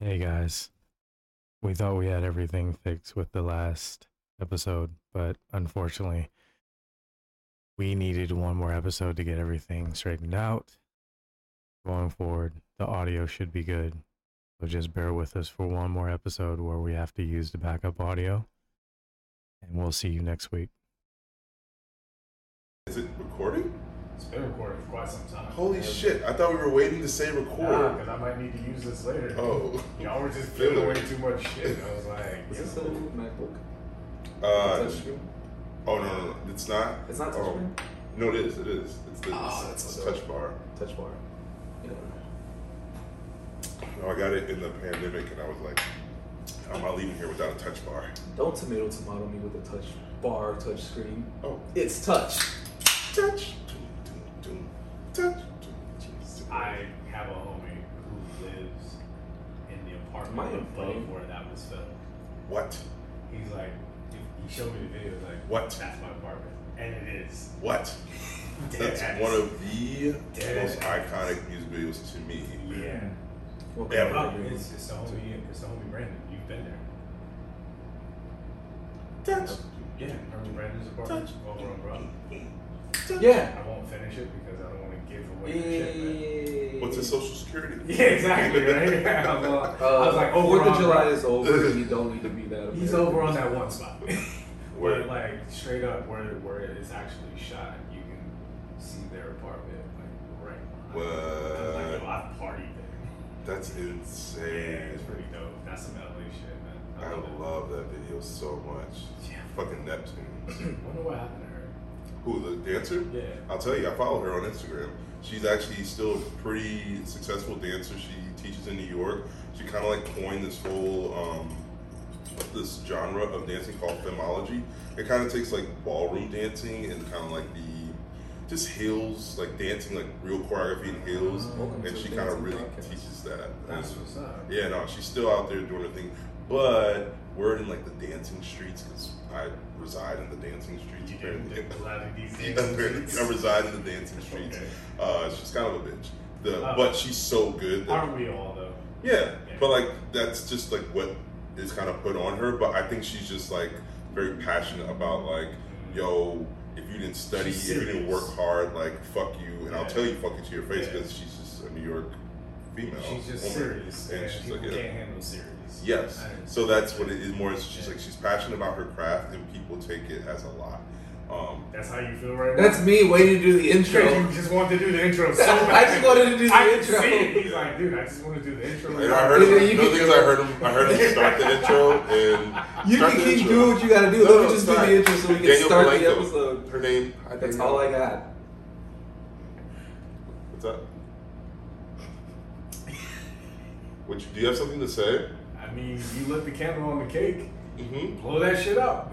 Hey guys, we thought we had everything fixed with the last episode, but unfortunately, we needed one more episode to get everything straightened out. Going forward, the audio should be good. So just bear with us for one more episode where we have to use the backup audio. And we'll see you next week. Is it recording? It's been recording for quite some time. Holy shit! I thought we were waiting to say Nah, record. because I might need to use this later. Oh. Y'all were just Feel giving away too much shit. I was like, Is yo, this a MacBook? Uh, Touchscreen? oh no, no, no, it's not. It's not Oh, touchscreen? no, it is. It is. It's the Oh, it's a so- touch bar. Touch bar. You know. No, I got it in the pandemic, and I was like, I'm not leaving here without a touch bar. Don't tomato tomato me with a touch bar, touch screen. Oh, It's touch. touch, I have a homie who lives in the apartment Am I above where that was filmed. What? He's like, he he showed me the video. He's like, What? That's my apartment, and it is. What? That's Dead one of the Dead most ass. iconic music videos to me. Yeah. Welcome Ever. back, Oh, it's, it's the homie. It's the homie Brandon. You've been there. Touch. Yeah. Remember Brandon's apartment Touch. over on Broad? Yeah. I won't finish it because I don't want to give away the shit. Man. Yeah. What's his social security? Yeah, exactly, right? I was like, Uh, I was like over Fourth of July is over. you don't need to be that. He's American. over on that one spot. Where? Where, like, straight up where where it is actually shot, you can see their apartment, like, right behind. I was like, yo, I partied there. That's Yeah, insane. it's pretty dope. That's some LA shit, man. I love love that video so much. Yeah. Fucking Neptune. I wonder what happened to her. Who, the dancer? Yeah. I'll tell you, I follow her on Instagram. She's actually still a pretty successful dancer. She teaches in New York. She kind of like coined this whole um, this genre of dancing called femology. It kind of takes like ballroom dancing and kind of like the just heels, like dancing like real choreography in heels, Welcome and she kind of really podcast. teaches that. That's what's up. yeah, no, she's still out there doing her thing. But we're in like the dancing streets because I reside in the dancing streets. You apparently. didn't a lot of these Yeah, apparently. I reside in the dancing streets. Okay. Uh, she's kind of a bitch. The, Oh. but she's so good. That, Aren't we all though? yeah, Yeah. but like that's just like what is kind of put on her. But I think she's just like very passionate about like, yo, if you didn't study, if you didn't work hard, like fuck you, and I'll tell you fuck it to your face Yeah. because she's just a New York female. She's just woman. serious, and and she's like, yeah. can't handle serious. Yes. I. So that's what it is more. She's Yeah. like she's passionate about her craft, and people take it as a lot. Um, That's how you feel right now. That's me waiting to do the intro. You just wanted to do the intro so I just wanted to do the I intro. see it. He's like, dude, I just want to do the intro. and I heard him. You No, can- the thing I heard him. I heard him start the intro, and You can keep intro. doing what you gotta do. No, Let no, me just it's do the intro so we can Daniel start the episode. Her name. Hi, That's Danielle. all I got. What's up? What you, do you have something to say? I mean, you lit the candle on the cake. Mm-hmm. Blow that shit up.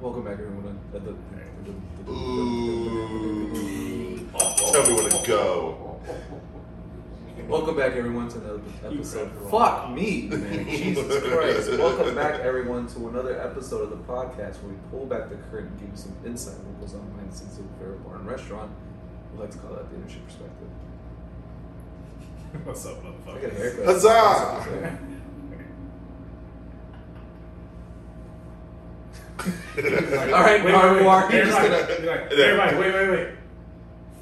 Welcome back, everyone. Uh, the- Ooh. Tell me where to go. Welcome back, everyone, to another episode. Fuck me, man. Jesus Christ. Welcome back, everyone, to another episode of the podcast where we pull back the curtain and give you some insight on what goes on behind the scenes of a favorite bar and restaurant. We like to call that the ownership perspective. What's up, I motherfucker? got a haircut. Huzzah! All right, wait, Mark, wait, wait. Mark, you're just Everybody, gonna- you're like, everybody, wait, wait, wait.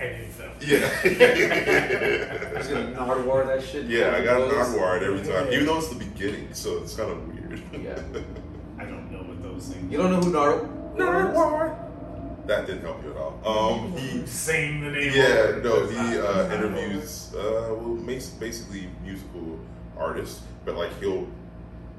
And you fell. Yeah. Just gonna Nardwuar that shit. yeah, I got an Close. hardwired every time, even though it's the beginning, so it's kind of weird. Yeah. I don't know what those things. You don't know who Nardwuar Nardwuar. That didn't help you at all. Um, he Saying the name. Yeah, no, he uh, interviews, uh, well, basically musical artists, but like he'll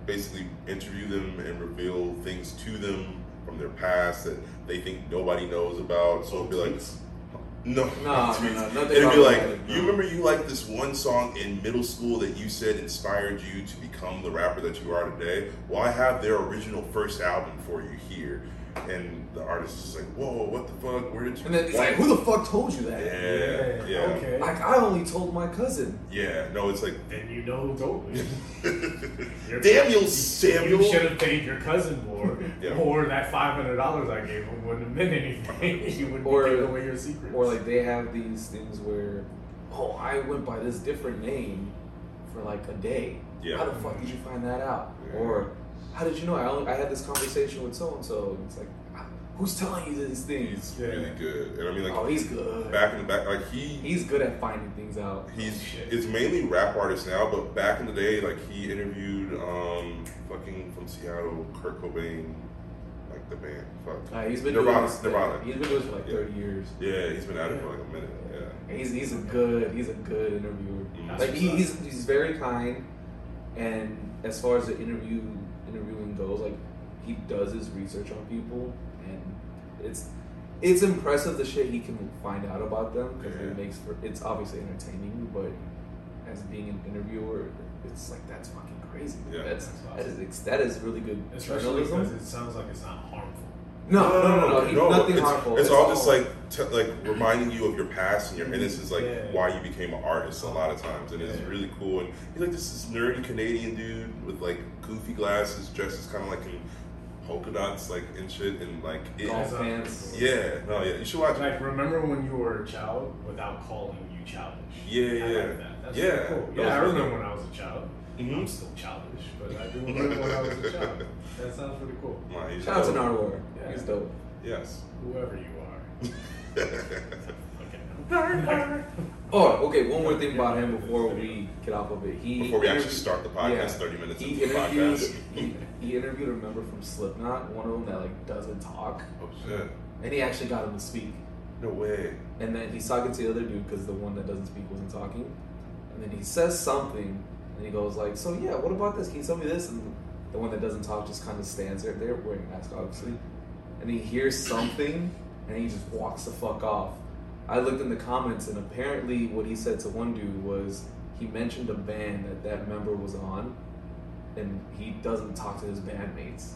basically interview them and reveal things to them from their past that they think nobody knows about. So it'll be like, no, No, no, no, nothing It'll be like, that, no. you remember you liked this one song in middle school that you said inspired you to become the rapper that you are today? Well, I have their original first album for you here. And the artist is like, whoa, what the fuck? Where did you? And then he's like, who the fuck told you that? Yeah, yeah. Okay. Like, I only told my cousin. Yeah, no, it's like And you know who told me. Your- Damn you, You should have paid your cousin more, Yeah. or that five hundred dollars I gave him wouldn't have meant anything. you wouldn't Or- be giving away your secrets. Or like they have these things where, oh, I went by this different name for like a day. Yeah. How the fuck did you find that out? Yeah. Or how did you know? I only I had this conversation with so and so. It's like, who's telling you these things? He's really good, and I mean, like oh, he's good. back in the back, like he He's good at finding things out. he's Shit. it's mainly rap artists now, but back in the day, like he interviewed um fucking from Seattle, Kurt Cobain, like the band. Fuck. Uh, he's been Nirvana, doing this, Nirvana. He's been doing for like Yeah. thirty years. Yeah, he's been at it for like a minute. Yeah. And he's he's a good he's a good interviewer. Mhm. Like he, he's he's very kind, and as far as the interview goes, like he does his research on people, and it's it's impressive the shit he can find out about them because Yeah. it makes for it's obviously entertaining, but as being an interviewer, it's like that's fucking crazy. Yeah. that's That's that is that is really good Especially because journalism. it sounds like it's not harmful. No, no, no, no, he- nothing it's, harmful. It's, all just like t- like reminding you of your past and your mm-hmm. innocence, like why you became an artist a lot of times, and it's really cool. And he's like this is nerdy Canadian dude with like goofy glasses, dresses kind of like in polka dots, like and shit, and like it, golf pants. yeah, no, yeah, you should watch. Like, remember when you were a child without calling you childish? Yeah, yeah. like that. That's Yeah, really cool. Yeah, I remember when I was a child. Mhm. I'm still childish, but I do remember when I was a child. That sounds pretty cool. Nah, Shout out to dope. Nardwuar. Yeah. He's dope. Yes. Whoever you are. Before Oh, okay. One more thing about him before we get off of it. He before we actually start the podcast, yeah. thirty minutes He into the interviewed. podcast. He, he interviewed a member from Slipknot, one of them that like doesn't talk, Oh shit! and he actually got him to speak. No way. And then he's talking to the other dude because the one that doesn't speak wasn't talking. And then he says something, and he goes like, "So yeah, what about this? Can you tell me this?" And the one that doesn't talk just kind of stands there. They're wearing a mask, obviously. And he hears something, and he just walks the fuck off. I looked in the comments, and apparently, what he said to one dude was he mentioned a band that that member was on, and he doesn't talk to his bandmates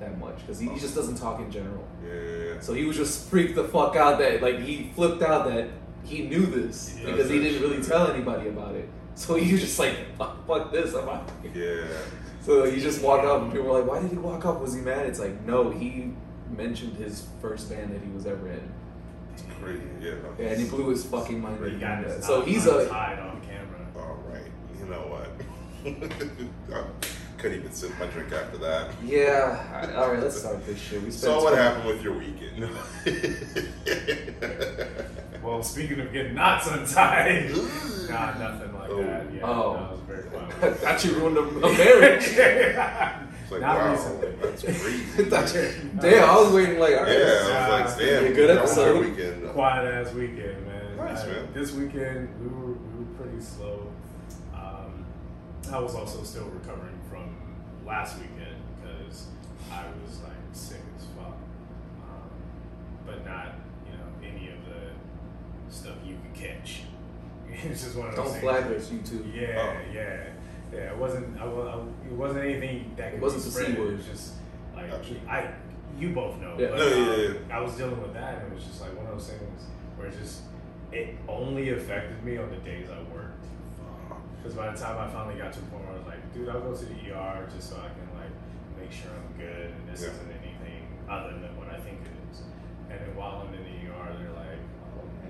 that much because he, he just doesn't talk in general. Yeah, yeah, yeah. So he was just freaked the fuck out that like he flipped out that he knew this Yeah, because he didn't really tell anybody about it. So you just like, fuck, fuck this, I'm out. Yeah. So you just walked up and people were like, why did he walk up? Was he mad? It's like, no, he mentioned his first band that he was ever in. It's crazy. Yeah. no. Yeah, and he blew his fucking mind. But when you he got his that. So he's knots a tied on camera. All right. You know what? I couldn't even sip my drink after that. yeah. All right, let's start this shit. We spent So what 20 happened with your weekend? Well, speaking of getting knots untied, nah, nothing like Oh. that. Yeah, Oh. no, it was very I fun. thought you ruined a, a marriage. It's like, Not wow, recently. that's crazy. thought you- Damn, I was waiting like, all right. Yeah, I was like, damn, a good episode. weekend. Quiet ass weekend, man. Nice, man. This weekend we were we were pretty slow. Um, I was also still recovering from last weekend because I was like sick as fuck, um, but not you know any of the stuff you could catch. It's just one of those Don't things. flag us, you two. Yeah, Oh. yeah, yeah. It wasn't. I, I, it wasn't anything that could It wasn't be the C spread. It was just like Gotcha. I. You both know. Yeah. But, No, yeah, um, yeah, I was dealing with that, and it was just like one of those things where it just it only affected me on the days I worked. Because by the time I finally got to a point where I was like, dude, I'll go to the ER just so I can like make sure I'm good, and this Yeah. isn't anything other than what I think it is. And then while I'm in the ER, they're like, man,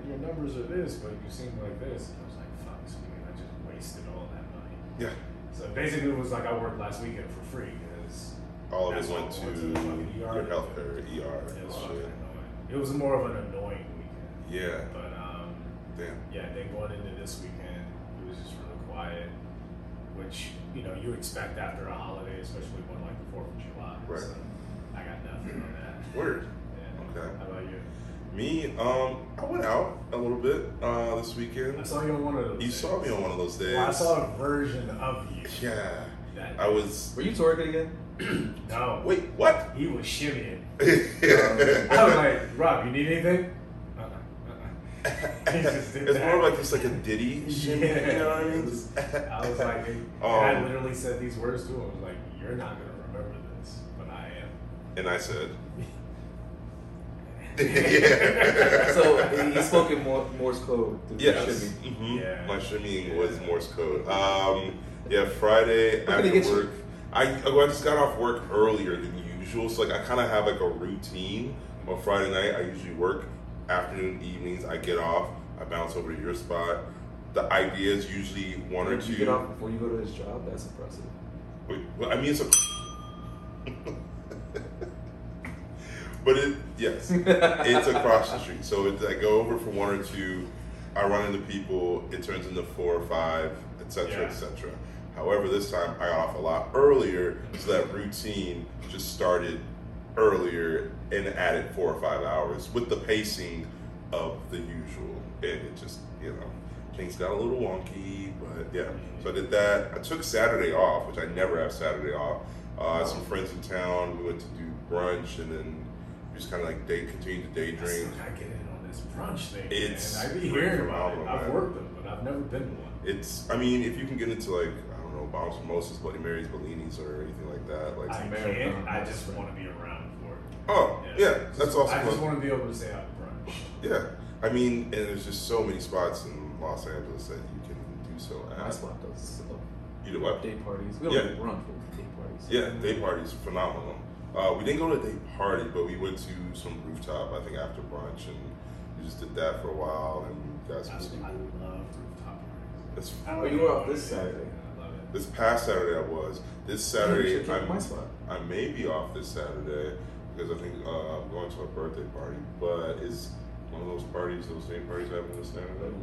your numbers are this, but you seem like this. And I was like, fuck, so I just wasted all that money. Yeah. So basically, it was like I worked last weekend for free because All of it went to went to the fucking ER. your health care, ER, it was shit. It was more of an annoying weekend. Yeah. But um, Damn. yeah, then going into this weekend, it was just really quiet, which you know you expect after a holiday, especially one like the Fourth of July. Right. So I got nothing on that. Word. Yeah. Okay. How about you? Me, um, I went out a little bit uh, this weekend. I saw you on one of those. You days. saw me on one of those days. Well, I saw a version of you. Yeah. That I was. Were you twerking again? no. Wait, what? He was shimmying. it's I was like, Rob, you need anything? Uh-uh. He just did that. more like just like a ditty shimmy, you know what I mean? Just- I was like, and Um, I literally said these words to him. I was like, "You're not gonna remember this, but I am." and I said, yeah. So he spoke in Morse code. to Yes. shimmy. hmm Yeah. My shimmying Yeah. was Morse code. Um, yeah, Friday What after get work. I, oh, I just got off work earlier than usual, so like I kind of have like a routine. On Friday night, I usually work afternoon, evenings. I get off, I bounce over to your spot, the idea is usually one or If you two. get off before you go to his job, that's impressive. Wait, well, I mean, it's a. but it, yes, it's across the street. So it's, I go over for one or two. I run into people. It turns into four or five, etc., Yeah. etc. However, this time I got off a lot earlier, so that routine just started earlier and added four or five hours with the pacing of the usual. And it just, you know, things got a little wonky, but yeah. So I did that. I took Saturday off, which I never have Saturday off. Uh, some friends in town. We went to do brunch and then just kind of like day continue to daydream. I still gotta get in on this brunch thing. It's man. I be pretty hearing about it. I've man. worked them, but I've never been to one. It's, I mean, if you can get into like, I don't know, bombs mimosas, Bloody Marys, Bellinis, or anything like that, like, I can't. I just right. want to be around for it. oh, yeah, yeah that's awesome. I just want to be able to say I'm brunch. Yeah, I mean, and there's just so many spots in Los Angeles that you can do so My at. spot does You know what? day parties. We don't Yeah. do brunch, but day parties. Yeah, day parties phenomenal. Uh, we didn't go to a day party, but we went to some rooftop. I think after brunch, and we just did that for a while, and we got some That's people. I love rooftop parties. It's I Oh, you were off what this it is. Saturday. I love it. this past Saturday I was. This Saturday should I'm, my spot. I may be off this Saturday because I think uh, I'm going to a birthday party. But it's one of those parties, those day parties happening this Saturday.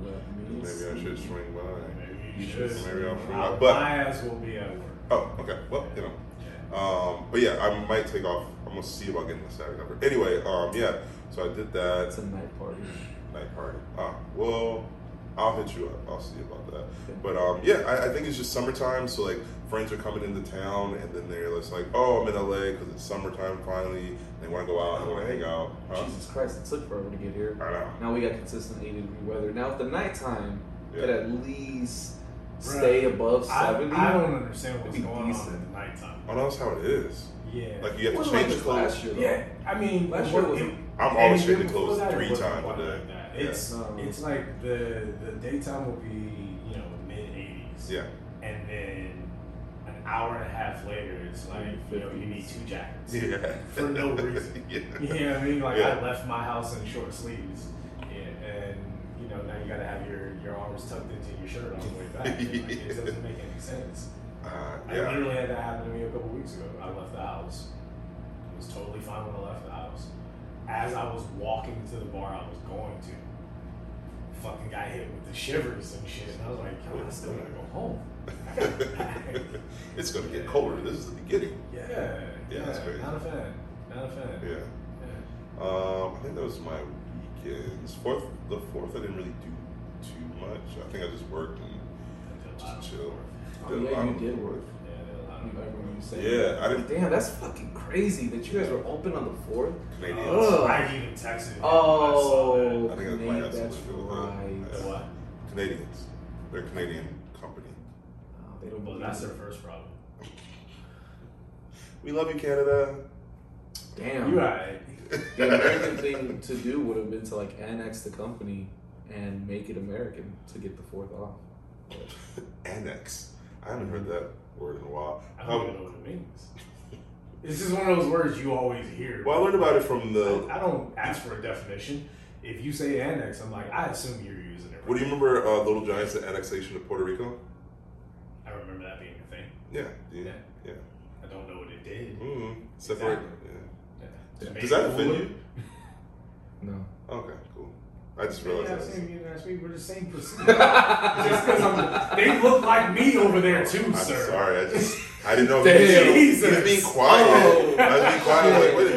Maybe I should swing by. Maybe you You should. should. Maybe I'll swing by. But my ass will be at work. oh, okay. Well, you know. Um, but yeah, I might take off. I'm gonna see about getting the Saturday number. Anyway, um, yeah. So I did that It's a night party. night party. Ah, well, I'll hit you up. I'll see about that. But um, yeah, I, I think it's just summertime. So like, friends are coming into town, and then they're just like, "Oh, I'm in LA because it's summertime finally." They want to go out and want to hang out. Huh? Jesus Christ, it took forever to get here. I know. Now we got consistent 80 degree weather. Now, if the nighttime Yeah. could at least stay Bruh, above 70, I don't understand what's going decent. on at the nighttime. Oh, that's how it is. Yeah. Like you it have to wasn't like change this clothes. last year. Yeah, I mean, Last year was- it- I'm always the year changing clothes that, three times a day. like that. Yeah. It's it's like the the daytime will be you know mid eighties, Yeah. and then an hour and a half later, it's like you know you need two jackets. Yeah. For no reason. yeah. You know what I mean? Like Yeah. I left my house in short sleeves, yeah, and you know now you gotta have your your arms tucked into your shirt on the way back. And, like, it doesn't make any sense. Uh, I literally had that happen to me a couple weeks ago. I left the house. It was totally fine when I left the house. As I was walking to the bar I was going to, fucking got hit with the shivers and shit. And I was like, I still gotta go home. I gotta go back. it's gonna get colder. This is the beginning. yeah, Yeah, yeah. that's crazy. Not a fan. Not a fan. Yeah. Yeah. Um, I think that was my weekends. Fourth, the fourth, I didn't really do too much. I think I just worked and just was chill. Oh, Did a yeah, lot you did work. work. Yeah, there was a lot I of remember you saying Yeah, I didn't. Damn, that's fucking crazy that you guys were open on the 4th. Canadians. Ugh. I even texted him. Oh, I think it might Canadian, have that's something to do with right. What? Canadians. They're a Canadian company. Oh, they don't Well, believe that's their first problem. We love you, Canada. Damn. You right. The American thing to do would have been to like annex the company and make it American to get the fourth off. Annex. I haven't heard that word in a while. I don't even know what it means. It's just one of those words you always hear. Well, I learned about it from the. I don't ask for a definition. If you say annex, I'm like, I assume you're using it. What do you remember, uh, Little Giants, the annexation of Puerto Rico? I remember that being a thing. Yeah. Yeah. Yeah. Yeah. I don't know what it did. Mm-hmm. Separate. Exactly. Yeah. Does that it offend you? No. Okay, cool. I just Yeah, realized that. same, you asked me, we're the same person. just because I'm, they look like me over there too, I'm sir. sorry. I just I didn't know. Damn. If he was, he was Jesus. being quiet. Oh. I was being quiet. I was like, wait a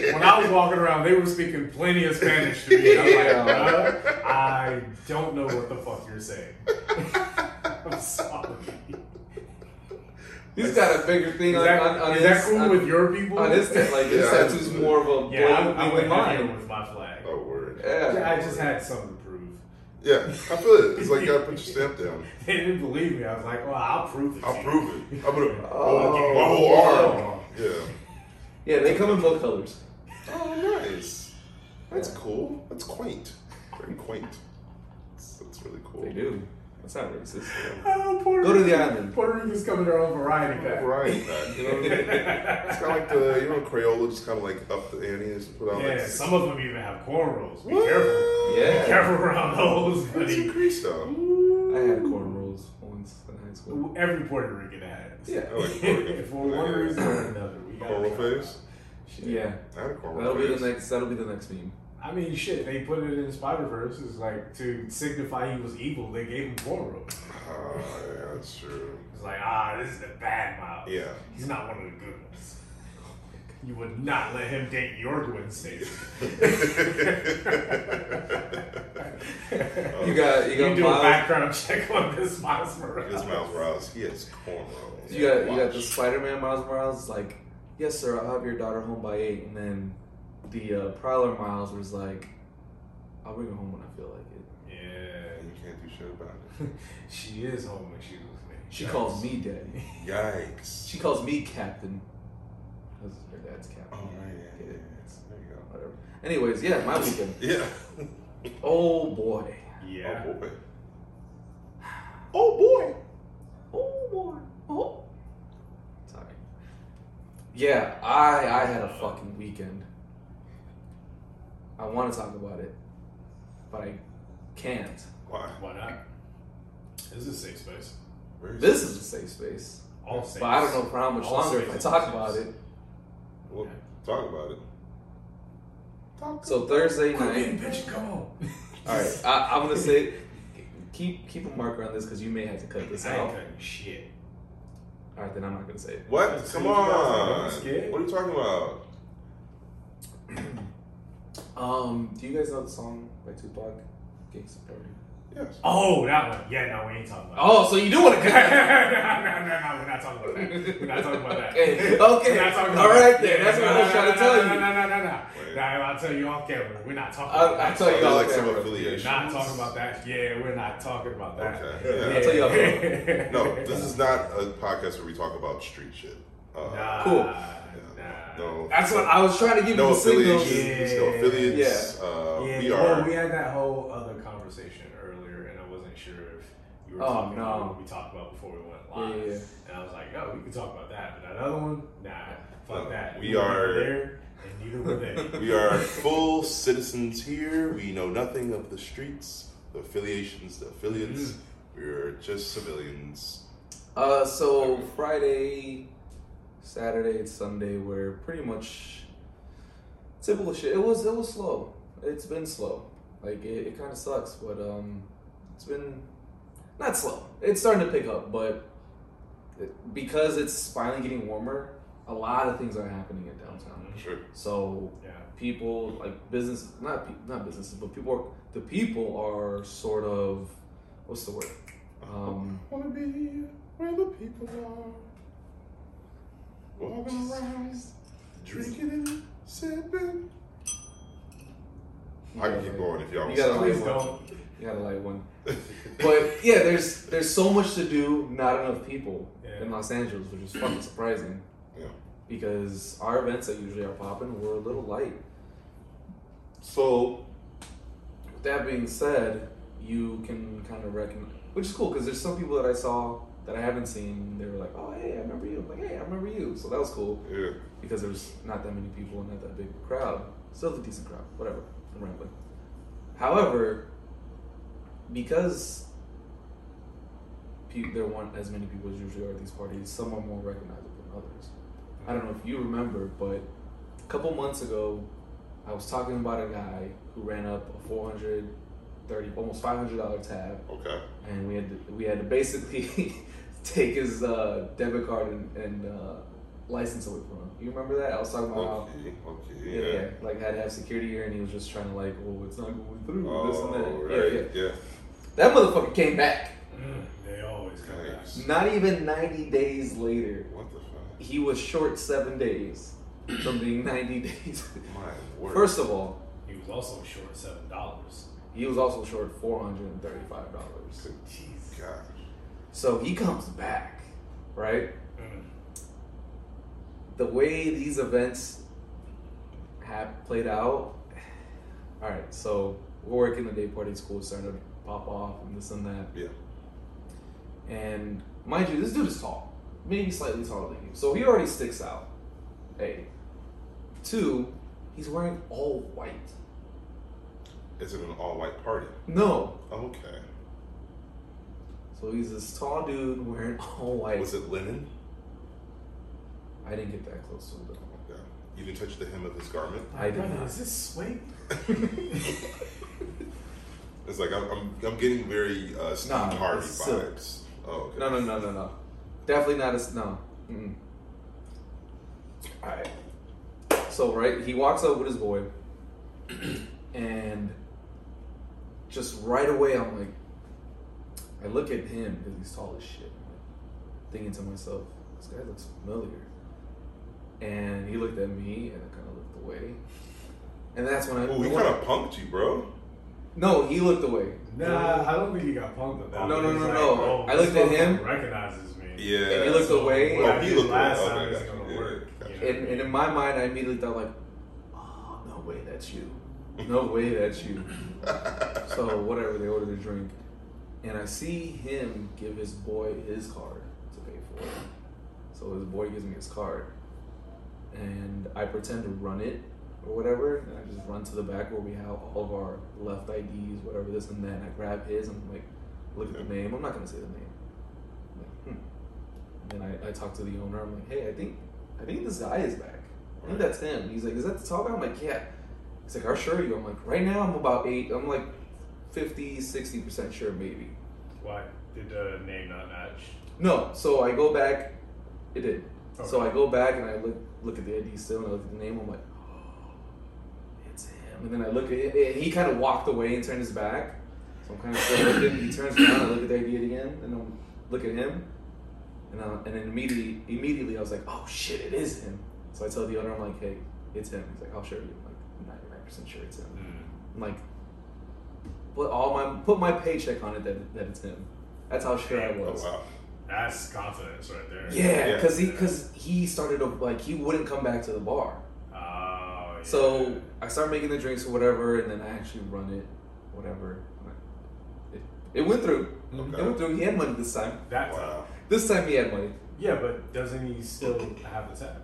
minute. when I was walking around, they were speaking plenty of Spanish to me. I'm like, "Bruh, I don't know what the fuck you're saying. I'm sorry. He's got a bigger thing Is on, that, on, on is his, that cool on, with your people? on his tat- like his Yeah. tattoo's more of a yeah, I'm, blatant I'm with mine. with my flag. oh word. Yeah. Yeah, I just had something to prove. Yeah, I feel it. It's like you gotta put your stamp down. They didn't believe me. I was like, well, I'll prove it. I'll prove it. I'm gonna Oh. my whole arm. Yeah. Yeah, they come in both colors. Oh, nice. That's cool. That's quaint. Very quaint. That's, that's really cool. They do. That's not racist. Oh, Puerto Go to the island. Puerto Rico's coming their own variety pack. Right, back. You know, what I mean? it's kind of like the you know Crayola just kind of like up the ante and put out Yeah, like some of them even have cornrows. Be What? careful. Yeah. Be careful around those, It's buddy. increased though. I had cornrows once in high school. Every Puerto Rican has. Yeah. I like For one reason or another, we got Cornrow face. Yeah. I had a cornrow That'll be the face. next. That'll be the next meme. I mean, shit. They put it in Spider Verse. It's like to signify he was evil. They gave him cornrows. Oh, yeah, that's true. It's like, ah, this is the bad Miles. Yeah. He's not one of the good ones. You would not let him date your Gwen Stacy. You got. You You got do a background check on this Miles Morales. This Miles Morales, he has cornrows. You got. You got the Spider-Man Miles Morales. Like, yes, sir. I'll have your daughter home by eight, and then the uh, Prowler Miles was like, I'll bring her home when I feel like it. Yeah, You can't do shit about it. she is home when she with me. She Yikes. calls me daddy. Yikes. She calls me captain. Because her dad's captain. Oh, right, yeah, Get yeah, it? yeah. There you go. Whatever. Anyways, yeah, my weekend. Yeah. Oh boy. Yeah. Oh boy. Oh boy. Oh boy. Oh. Sorry. Yeah, I I had a fucking weekend. I want to talk about it, but I can't. Why? Why not? This is a safe space. Where is This is a safe space, All safe. but I don't know for how much All longer if I spaces talk are about safe. it. Well, talk about it. Talk So Thursday Quit being night. bitch, come on. All right, I, I'm gonna say, keep keep a marker on this because you may have to cut this I ain't out. cutting shit. All right, then I'm not gonna say it. What? That's Come what you guys think, on. I'm scared. What are you talking about? Um, do you guys know the song by Tupac, "Gangsta Party"? Yes. Oh, that one. Yeah, no, we ain't talking about Oh, so you do want to no, no, no, no, we're not talking about that. We're not talking about that. Okay, okay. We're not talking about All right that. then, that's what I was no, trying to tell no, you. No, no, no, no, no. Wait. Nah, I'll tell you off camera. We're not talking I'll- about that. I'll tell you Are off like some camera. affiliations? Not talking about that. Yeah, we're not talking about that. Okay. I'll tell you off camera. No, this is not a podcast where we talk about street shit. Uh, Nah, Cool. Nah. No. That's what I was trying to give No you the signals. affiliations. Yeah. No affiliates. Uh, Yeah, we well, are. we had that whole other conversation earlier, and I wasn't sure if you were Oh, talking no. about what we talked about before we went live. Yeah, yeah, yeah. And I was like, oh, we can talk about that. But that other one, nah, fuck No, that. we Neither are- there, and neither were they. We are full citizens here. We know nothing of the streets, the affiliations, the affiliates. Mm. We're just civilians. Uh, so Friday, Saturday, and Sunday were pretty much typical shit. It was it was slow. It's been slow. Like it, it kind of sucks, but um, it's been not slow. It's starting to pick up, but it, because it's finally getting warmer, a lot of things are happening in downtown. Sure. So Yeah. people like business, not pe- not businesses, but people. Are, the people are sort of what's the word? Um, I wanna be where the people are. Walking around, drinking and sipping. I can keep going if y'all You gotta want Please like don't. one. You gotta like one. But yeah, there's there's so much to do, not enough people Yeah. in Los Angeles, which is fucking surprising. Yeah. Because our events that usually are popping were a little light. So, with that being said, you can kind of recognize, which is cool because there's some people that I saw that I haven't seen. They were like, "Oh, hey, I remember you." I'm like, "Hey, I remember you." So that was cool Yeah. because there was not that many people and not that big a crowd. Still a decent crowd, whatever. I'm rambling. However, because pe- there weren't as many people as usually are at these parties, some are more recognizable than others. I don't know if you remember, but a couple months ago, I was talking about a guy who ran up a 430 almost $500 tab Okay. and we had to, we had to basically take his uh, debit card and, and uh, license away from him. You remember that? I was talking about how Okay. Okay. yeah, Yeah. yeah, like had to have security here, and he was just trying to like, oh, it's not going through, Oh, this and that. right. Yeah, yeah. Yeah. That motherfucker came back. Mm, they always come back. Not even ninety days later, What the fuck? he was short seven days from being ninety days. My word. First of all, He was also short seven dollars. he was also short four hundred and thirty-five dollars. Good Jeez. gosh. So he comes back, right? Mm. the way these events have played out, all right, so we're working the day party, school starting to pop off and this and that. Yeah. And mind you, this dude is tall, maybe slightly taller than you, so he already sticks out. A. Two, he's wearing all white. Is it an all-white party? No, Okay. So he's this tall dude wearing all white. Was it linen? I didn't get that close to him. Yeah. You didn't touch the hem of his garment. I did Brother, not. Is this sweet? It's like I'm, I'm, I'm getting very uh, Steve Nah, Harvey it's silk. vibes. Oh, okay. No, no, no, no, no. Definitely not a no. Mm-mm. All right. So right, he walks up with his boy, and just right away, I'm like, I look at him because he's tall as shit. Thinking to myself, this guy looks familiar. And he looked at me, and I kind of looked away. And that's when I. Oh, he kind of punked you, bro. No, he looked away. Nah, I don't think he got punked with that. No, no, He's no, like, no. oh, I looked at him. motherfucker Recognizes me. Yeah. And he looked away. What Oh, he did looked last away. time Okay, isn't gotcha. gonna Yeah, work. gotcha. And, and in my mind, I immediately thought like, oh no way, that's you. No way, that's you. So whatever, they ordered a drink, and I see him give his boy his card to pay for it. So his boy gives me his card, and I pretend to run it or whatever, and I just run to the back where we have all of our left IDs, whatever this and that. And I grab his and I'm like, look at the name. I'm not gonna say the name. I'm like, hmm. And then I, I talk to the owner. I'm like, hey, I think I think this guy is back. I think that's him. He's like, is that the tall guy? I'm like, yeah. He's like, how sure are you? I'm like, right now I'm about eight. I'm like 50, 60% sure maybe. Why did the name not match? No, so I go back. It did. So I go back and I look look at the ID still and I look at the name. I'm like, oh, it's him. And then I look at it. And he kind of walked away and turned his back. So I'm kind of still looking. He turns around. I look at the ID again and I'm look at him. And, I, and then immediately, immediately I was like, oh shit, it is him. So I tell the owner, I'm like, hey, it's him. He's like, I'll show you. I'm like, 99% sure it's him. Mm. I'm like, put all my put my paycheck on it that, that it's him. That's how sure I Oh was. wow. That's confidence right there. Yeah, Yeah. because he because he started to like he wouldn't come back to the bar. Oh, yeah. So I started making the drinks or whatever, and then I actually run it, whatever. It, it went through. Okay. It went through. He had money this time. that's Wow. This time he had money. yeah, but doesn't he still have the tab?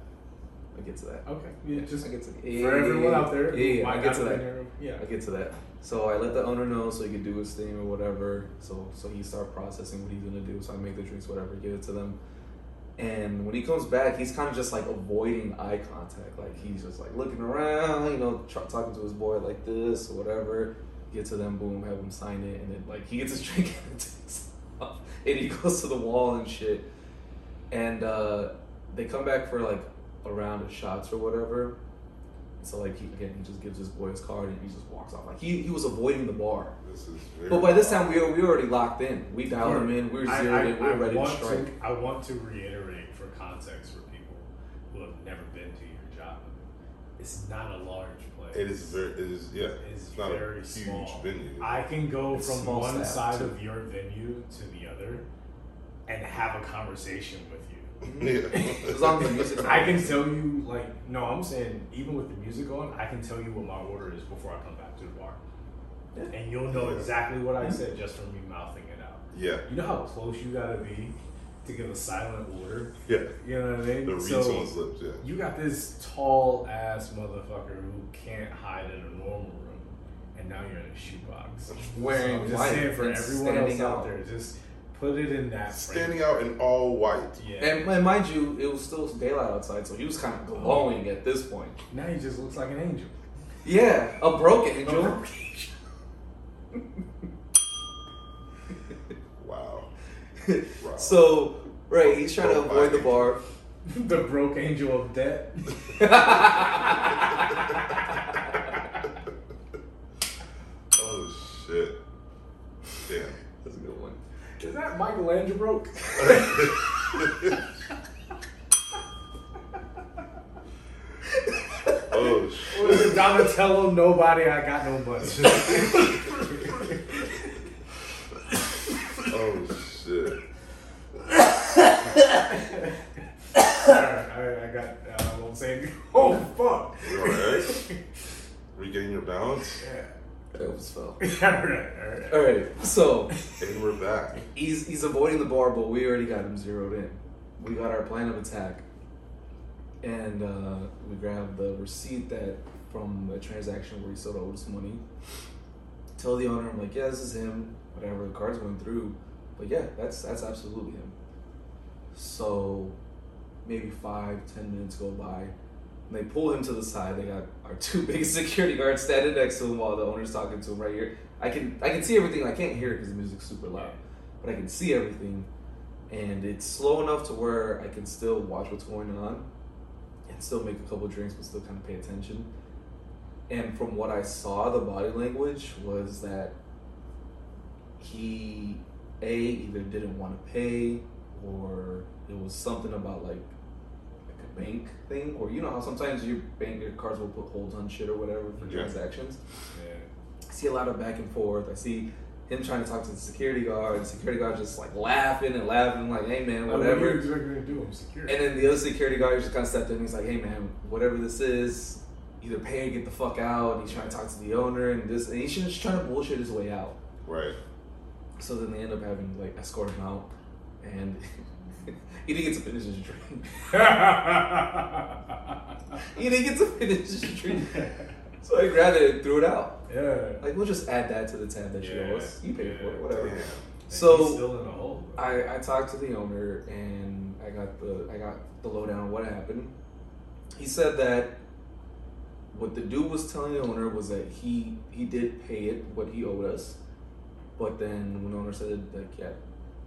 I get to that. Okay, yeah, just I get to for yeah, everyone yeah, yeah. out there. Yeah, who yeah, I get to have that. Yeah. I get to that. So I let the owner know so he could do his thing or whatever. So so he start processing what he's gonna do. So I make the drinks, whatever, give it to them. And when he comes back, he's kind of just like avoiding eye contact. Like he's just like looking around, you know, talking to his boy like this or whatever. Get to them, boom, have him sign it, and then like he gets his drink and takes off, and he goes to the wall and shit. And uh, they come back for like a round of shots or whatever. So like he again, he just gives his boy his card and he just walks off. Like he, he was avoiding the bar. This is very But by this time we were we were already locked in. We dialed him in. We were I- zeroed I- in. We were I ready to want strike. I want to reiterate for context for people who have never been to your job. It's not a large place. It is very. It is yeah. It's It's not a very huge small. venue. I can go It's from one side too. of your venue to the other and have a conversation with you. Yeah. As long as the music's I can tell you, like, no, I'm saying, even with the music on, I can tell you what my order is before I come back to the bar. And you'll know Yeah. exactly what I said just from me mouthing it out. yeah. You know how close you gotta be to give a silent order? Yeah. You know what I mean? The read So, someone's lips. Yeah. you got this tall ass motherfucker who can't hide in a normal room, and now you're in a shoebox. Wearing so I'm just white saying for everyone else out out. there, just put it in that Standing frame. out in all white. Yeah. And, and mind you, it was still daylight outside, so he was kind of glowing at this point. now he just looks like an angel. Yeah, a broken angel. Wow. Wow. so, right, he's trying to avoid the bar. the broke angel of debt. oh shit. Damn. That's a good one. Is that Michelangelo broke? Oh Or is shit. it Donatello? Nobody. I got no money. Oh shit. Alright, I, I got. Uh, I won't say anything. Oh fuck. You alright? Regain your balance? Yeah. I was fell. All right, all right. All right, so And we're back. he's he's avoiding the bar, but we already got him zeroed in. We got our plan of attack, and uh, we grabbed the receipt that from the transaction where he still owed us money. Tell the owner, I'm like, yeah, this is him. Whatever, the card's going through, but yeah, that's that's absolutely him. So maybe five, ten minutes go by. And they pull him to the side. They got our two big security guards standing next to him while the owner's talking to him right here. I can I can see everything. I can't hear it because the music's super loud, but I can see everything, and it's slow enough to where I can still watch what's going on, and still make a couple drinks, but still kind of pay attention. And from what I saw, the body language was that he a either didn't want to pay or it was something about like bank thing or you know how sometimes your bank your cards will put holds on shit or whatever for Yeah. transactions Yeah. i see a lot of back and forth i see him trying to talk to the security guard the security guard just like laughing and laughing like hey man Like, what are you whatever expecting to do? I'm secure. and then the other security guard just kind of stepped in. And He's like, "Hey man, whatever this is, either pay or get the fuck out." And he's trying to talk to the owner, and this, and he's just trying to bullshit his way out. Right. So then they end up having like escort him out, and he didn't get to finish his drink. He didn't get to finish his drink, so I grabbed it and threw it out. yeah. Like we'll just add that to the tab that you owe us. You paid for it, whatever. And So- he's still in the hole. I, I talked to the owner and I got the I got the lowdown on what happened. He said that what the dude was telling the owner was that he he did pay it what he owed us, but then when the owner said like yeah,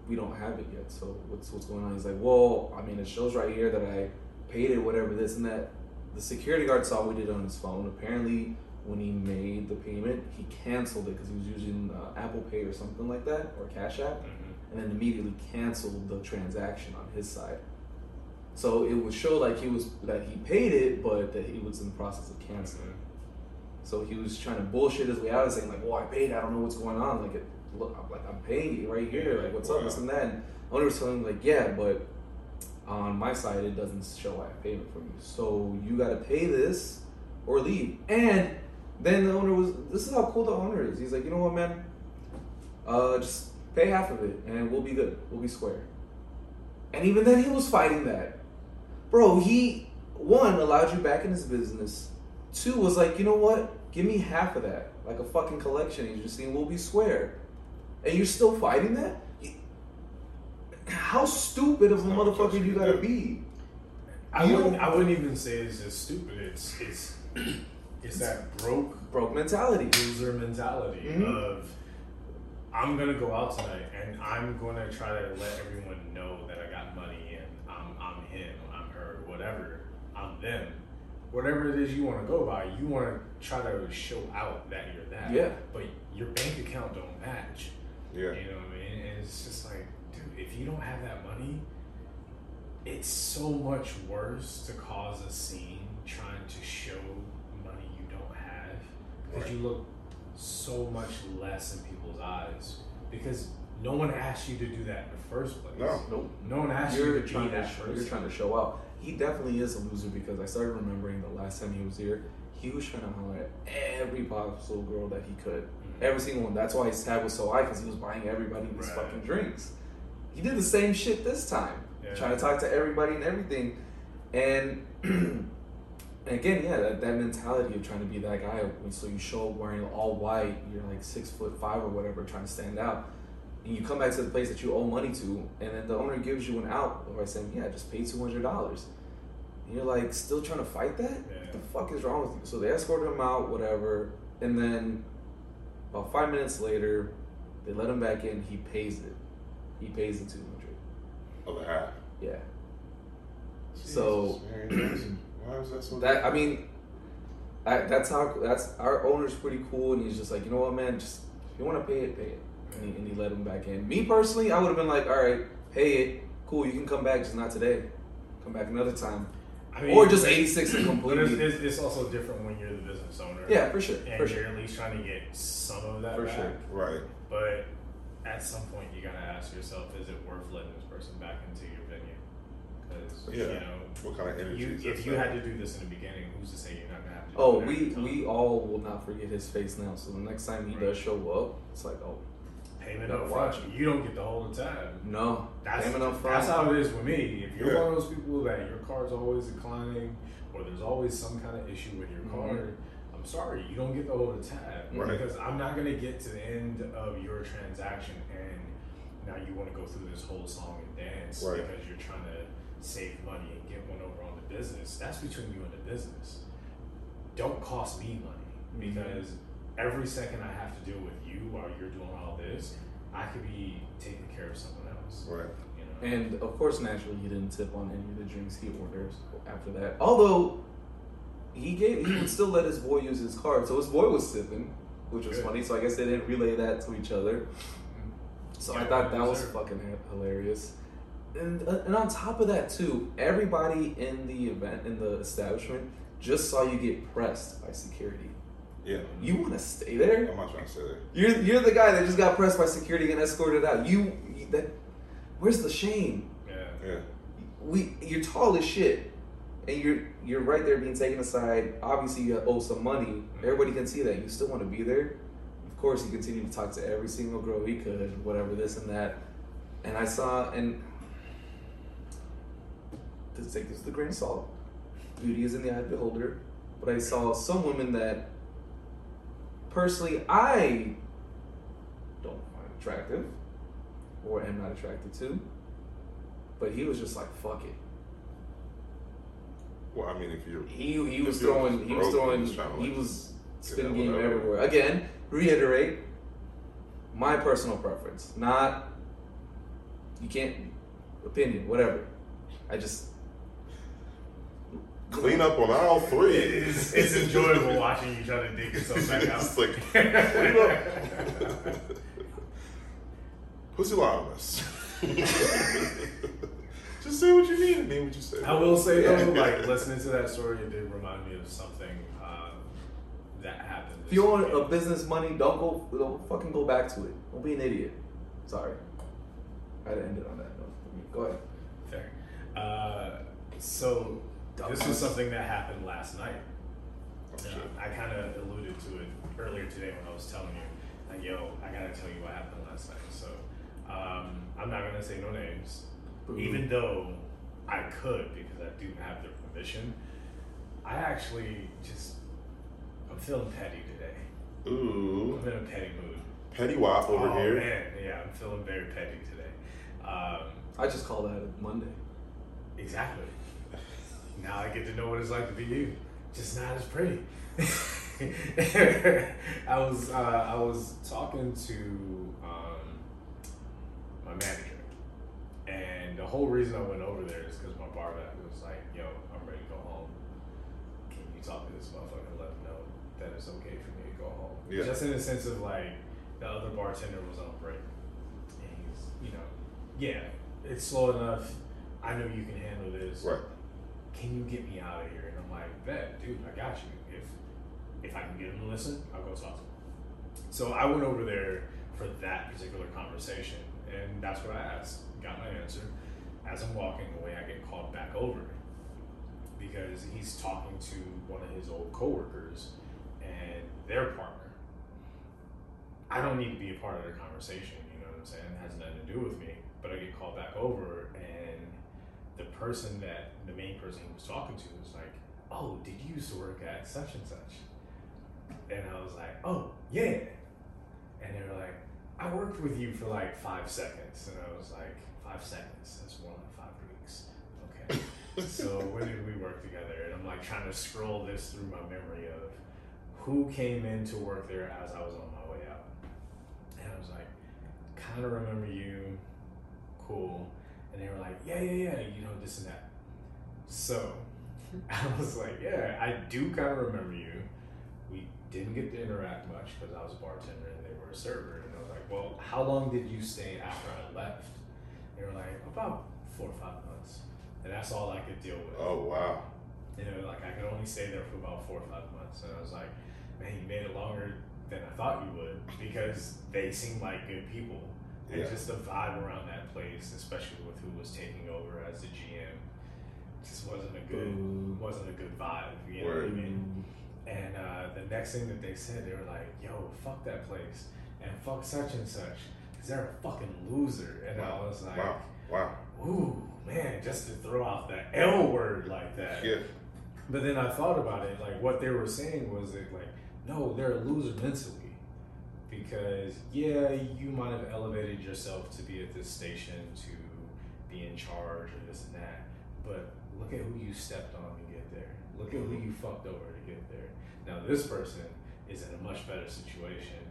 we don't have it yet. So what's what's going on? He's like, well, I mean it shows right here that I paid it, whatever this and that. The security guard saw what we did on his phone. Apparently, when he made the payment, he canceled it because he was using uh, Apple Pay or something like that or Cash App Mhm. and then immediately canceled the transaction on his side. So it would show like he was that he paid it, but that he was in the process of canceling. So he was trying to bullshit his way out of saying like, "Oh, I paid. I don't know what's going on. Like, it, look, I'm, like I'm paying you right here. Like, what's up? This and that." And owner was telling me, like, "Yeah, but on my side, it doesn't show I have payment from you. So you got to pay this or leave." And then the owner was, "This is how cool the owner is. He's like, you know what, man? Uh, just pay half of it, and we'll be good. We'll be square." And even then, he was fighting that, bro. He one allowed you back in his business. Two was like, you know what? Give me half of that, like a fucking collection agency, and we'll be square. And you're still fighting that? How stupid of a motherfucker you gotta be? I You wouldn't. I wouldn't even say it's just stupid. It's it's it's that broke Broke mentality. loser mentality Mhm. of I'm gonna go out tonight and I'm gonna try to let everyone know that I got money and I'm I'm him, I'm her, whatever, I'm them. Whatever it is you want to go by, you want to try to show out that you're that. Yeah. But your bank account don't match. Yeah. You know what I mean? And it's just like, dude, if you don't have that money, it's so much worse to cause a scene trying to show money you don't have because you look so much less in people's eyes because no one asked you to do that in the first place. No. Nope. No one asked You're you to trying be to that show, person. you're trying to show out. He definitely is a loser because I started remembering the last time he was here, he was trying to holler at every possible girl that he could. Mhm. Every single one. That's why his tab was so high because he was buying everybody these Right. fucking drinks. He did the same shit this time, Yeah. trying to talk to everybody and everything. And again, yeah, that, that mentality of trying to be that guy. So you show up wearing all white, you're like six foot five or whatever, trying to stand out. And you come back to the place that you owe money to, and then the owner gives you an out by saying, "Yeah, just pay two hundred dollars." And you're like, still trying to fight that? Yeah. What the fuck is wrong with you? So they escorted him out, whatever, and then about five minutes later, they let him back in. He pays it. He pays the two hundred. Of the half. Yeah. So- Jesus, Mary Johnson. Why was that so? That I mean, I, that's how that's our owner's pretty cool, and he's just like, you know what, man, just if you want to pay it, pay it, and he, and he let him back in. Me personally, I would have been like, all right, pay it, cool, you can come back, just not today. Come back another time, I mean, or just eighty six and But it's, completely. it's, it's also different when you're the business owner. Yeah, for sure, And for you're sure, at least trying to get some of that for back. sure. right. But at some point, you gotta ask yourself: Is it worth letting this person back into your venue? Because Yeah. you know, What kind of energy? you, is if you set? had to do this in the beginning, who's to say you're not gonna have to? do Oh, we we all will not forget his face now. So the next time he Right. does show up, it's like, oh payment gotta up front. You don't get the whole time. no, That's payment up front. that's how it is with me. If you're Yeah. one of those people that your car's always declining, or there's always some kind of issue with your Mhm. card, I'm sorry, you don't get the whole tab Right. because I'm not gonna get to the end of your transaction and now you want to go through this whole song and dance Right. because you're trying to save money and get one over on the business. That's between you and the business. Don't cost me money because every second I have to deal with you while you're doing all this, I could be taking care of someone else. Right. You know? And of course, naturally, he didn't tip on any of the drinks he orders after that. Although he gave, he would still let his boy use his card. So his boy was sipping, which was Good. funny. So I guess they didn't relay that to each other. So I thought that well was fucking hilarious. And uh, and on top of that too, everybody in the event in the establishment just saw you get pressed by security. Yeah. You want to stay there? I'm not trying to say that. You're you're the guy that just got pressed by security and escorted out. You, you that where's the shame? yeah. Yeah. We you're tall as shit, and you're you're right there being taken aside. Obviously, you owe some money. Everybody can see that. You still want to be there. Of course, he continued to talk to every single girl he could, whatever this and that. And I saw and to take this with a grain of salt. Beauty is in the eye of the beholder. But I saw some women that personally I don't find attractive or am not attracted to. But he was just like, fuck it. Well, I mean, if you're He he was throwing he was throwing he like, was get spin game whatever. everywhere. Again, reiterate my personal preference, not you can't opinion, whatever. I just clean up on all three. It's, it's enjoyable watching you try to dig yourself back out. It's like, clean up. Pussy lioness. Just say what you need and mean what you say. I will say Yeah. though, like listening to that story, it did remind me of something uh, that happened. if you want a business money, don't go don't fucking go back to it. Don't be an idiot. Sorry. I had to end it on that note. Go ahead. Fair. Uh, so this was something that happened last night. Oh, Uh. I kind of alluded to it earlier today when I was telling you, like, yo, I gotta tell you what happened last night. So um, I'm not gonna say no names, Boo. even though I could because I do have their permission. I actually just I'm feeling petty today. Ooh, I'm in a petty mood. petty wop over oh, here. man, yeah, I'm feeling very petty today. Um, I just call that Monday. Exactly. Now I get to know what it's like to be you, just not as pretty. I was uh, I was talking to um, my manager, and the whole reason I went over there is because my bar back was like, "Yo, I'm ready to go home. Can you talk to this motherfucker and let him know that it's okay for me to go home?" Yeah. Just in the sense of like the other bartender was on break, and he's you know, yeah, it's slow enough. I know you can handle this. Right. Can you get me out of here? And I'm like, bet, dude, I got you. If if I can get him to listen, I'll go talk to him. So I went over there for that particular conversation, and that's what I asked. Got my answer. As I'm walking away, I get called back over because he's talking to one of his old coworkers and their partner. I don't need to be a part of their conversation, you know what I'm saying? It has nothing to do with me. But I get called back over, and the person that the main person he was talking to was like, "Oh, did you used to work at such and such?" And I was like, "Oh, yeah." And they were like, "I worked with you for like five seconds," and I was like, five seconds? That's more like five weeks." Okay. so when did we work together? And I'm like trying to scroll this through my memory of who came in to work there as I was on my way out. And I was like, kind of remember you, cool. And they were like, yeah, yeah, yeah, you know, this and that. So I was like, yeah, I do kind of remember you. We didn't get to interact much because I was a bartender and they were a server. And I was like, well, how long did you stay after I left? They were like, about four or five months. And that's all I could deal with. Oh wow. You know, like I could only stay there for about four or five months. And I was like, man, you made it longer than I thought you would because they seemed like good people. And Yeah. just the vibe around that place, especially with who was taking over as the GM, just wasn't a good wasn't a good vibe. You know what I mean? And uh, the next thing that they said, they were like, "Yo, fuck that place, and fuck such and such, because they're a fucking loser." And I was like, Wow. Wow. "Ooh, man, just to throw out the L word like that." Yeah. But then I thought about it, like what they were saying was that like, no, they're a loser mentally. Because yeah, you might have elevated yourself to be at this station to be in charge or this and that. But look at who you stepped on to get there. Look at who mm-hmm. you fucked over to get there. Now this person is in a much better situation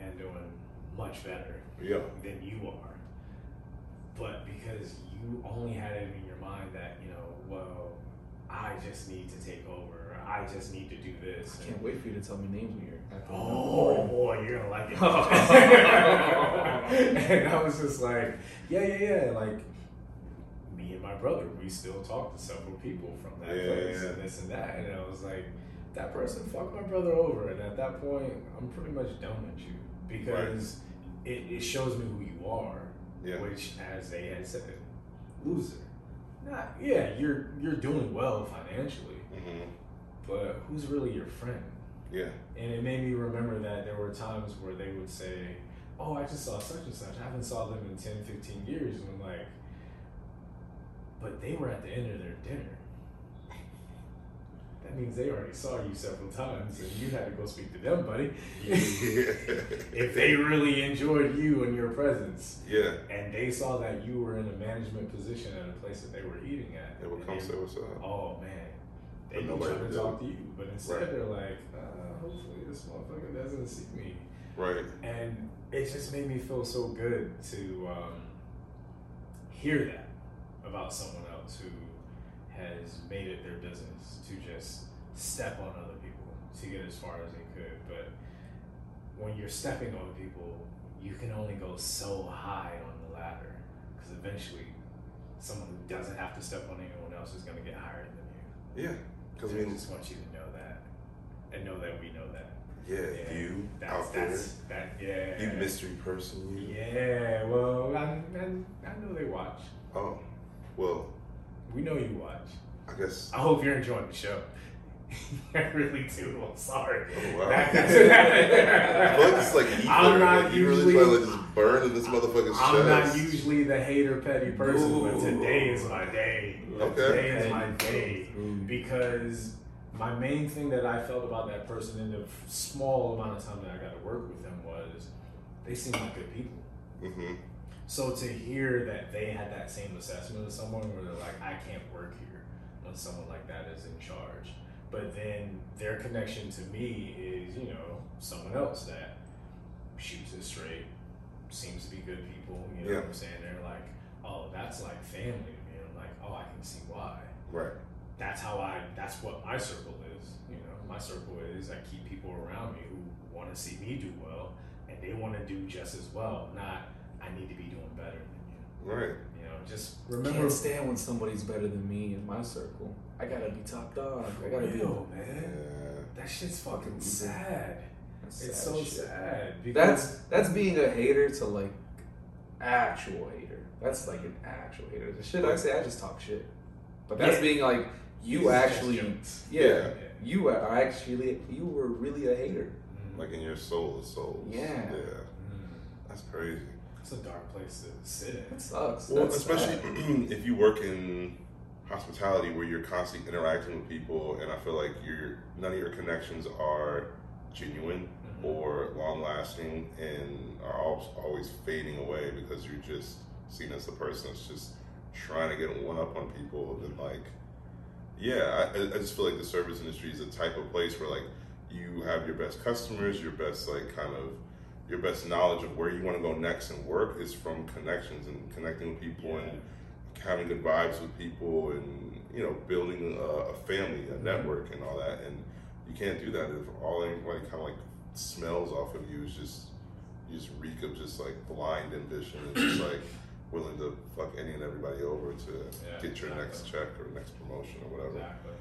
and doing much better Yeah. than you are. But because you only had it in your mind that, you know, well, I just need to take over, I just need to do this. I can't wait for you to tell me names when you're after Oh boy, you're gonna like it. and I was just like, yeah, yeah, yeah. Like me and my brother, we still talk to several people from that Yeah, place yeah. and this and that. And I was like, that person fucked my brother over. And at that point, I'm pretty much done with you because it, it shows me who you are. Yeah. Which, as they had said, loser. Not yeah, you're you're doing well financially, hmm but who's really your friend? Yeah. And it made me remember that there were times where they would say, Oh, I just saw such and such. I haven't saw them in 10, 15 years. And I'm like, but they were at the end of their dinner. That means they already saw you several times and you had to go speak to them, buddy. if they really enjoyed you and your presence yeah. and they saw that you were in a management position at a place that they were eating at. They would come say what's up. Oh man, they But be nobody trying to talk to you, but instead Right. they're like, uh, hopefully this motherfucker doesn't see me. Right. And it just made me feel so good to um, hear that about someone else who has made it their business to just step on other people to get as far as they could. But when you're stepping on people, you can only go so high on the ladder because eventually someone who doesn't have to step on anyone else is going to get higher than you. Yeah. Because I just want you to know that and know that we know that. yeah, you that's, out there, that, yeah. you mystery person. You. Yeah, well, I, I, I know they watch. Oh, well, We know you watch. I guess. I hope you're enjoying the show. I really do. I'm sorry. Oh, wow. That- I feel like it's like ether. I'm not like, you usually. really trying to just burn in this motherfucker's I'm not usually the hater, petty person, but today is my day. Okay. Today is my day Ooh. because my main thing that I felt about that person in the small amount of time that I got to work with them was they seem like good people. Mm-hmm. So to hear that they had that same assessment of someone where they're like, I can't work here when someone like that is in charge. But then their connection to me is, you know, someone else that shoots it straight, seems to be good people. You know Yeah. what I'm saying? They're like, oh, that's like family to me. I'm like, oh, I can see why. Right. That's how I, that's what my circle is. You know, my circle is I keep people around me who want to see me do well and they want to do just as well, not I need to be doing better than you. Right. You know, just remember. can't stand when somebody's better than me in my circle. I gotta be top dog. I gotta be. real, Yeah. man. That shit's fucking Mhm. sad. That's It's sad so shit. sad. Because That's that's being a hater to like actual hater. That's like an actual hater. The shit I say, I just talk shit. But that's Yeah. being like you These actually, yeah, Yeah. you are actually you were really a hater. Mhm. Like in your soul of souls. Yeah. Yeah. Mhm. That's crazy. It's a dark place to sit in. That sucks. Well, That's especially sad. if you work in hospitality where you're constantly interacting with people, and I feel like your none of your connections are genuine Mhm. or long lasting, and are always fading away because you're just seen as the person that's just trying to get one up on people. and like, yeah, I, I just feel like the service industry is a type of place where like you have your best customers, your best like kind of your best knowledge of where you want to go next and work is from connections and connecting with people and having good vibes with people and you know building a, a family, a network, and all that. And you can't do that if all anybody kind of like smells off of you is just you just reek of just like blind ambition and just like willing to fuck any and everybody over to Yeah, get your next check or next promotion or whatever. Exactly.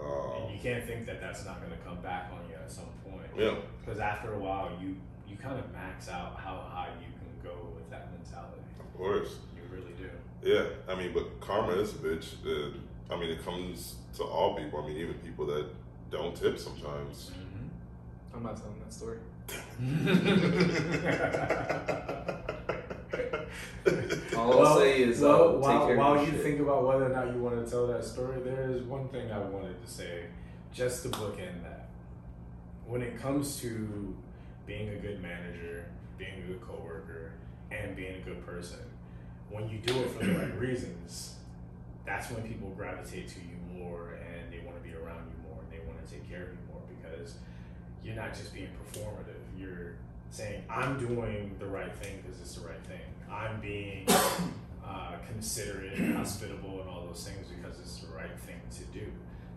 Um, and you can't think that that's not going to come back on you at some point. yeah, Because after a while, you you kind of max out how high you can go with that mentality. of course. You really do. Yeah, I mean, but karma is a bitch. Uh, I mean, it comes to all people. I mean, even people that don't tip sometimes. I'm not telling that story. All I'll say is, well, uh, take while, care while of you shit. think about whether or not you want to tell that story, there is one thing I wanted to say, just to bookend that. When it comes to being a good manager, being a good coworker, and being a good person, when you do it for the right reasons, that's when people gravitate to you more and they want to be around you more and they want to take care of you more because you're not just being performative. You're saying, I'm doing the right thing because it's the right thing. I'm being uh, considerate, and hospitable, and all those things because it's the right thing to do.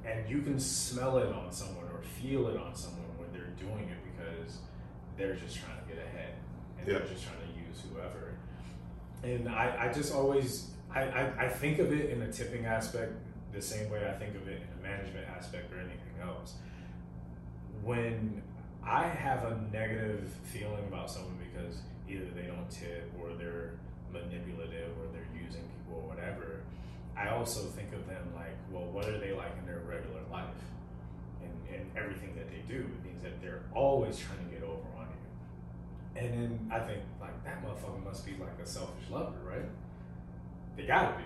And you can smell it on someone or feel it on someone when they're doing it because they're just trying to get ahead and Yeah. they're just trying to use whoever. And I, I just always I, I, I think of it in a tipping aspect the same way I think of it in a management aspect or anything else. When I have a negative feeling about someone because either they don't tip or they're manipulative or they're using people or whatever, I also think of them like, well, what are they like in their regular life? And, and everything that they do. Means that they're always trying to get. And then I think, like, that motherfucker must be like a selfish lover, right? They gotta be.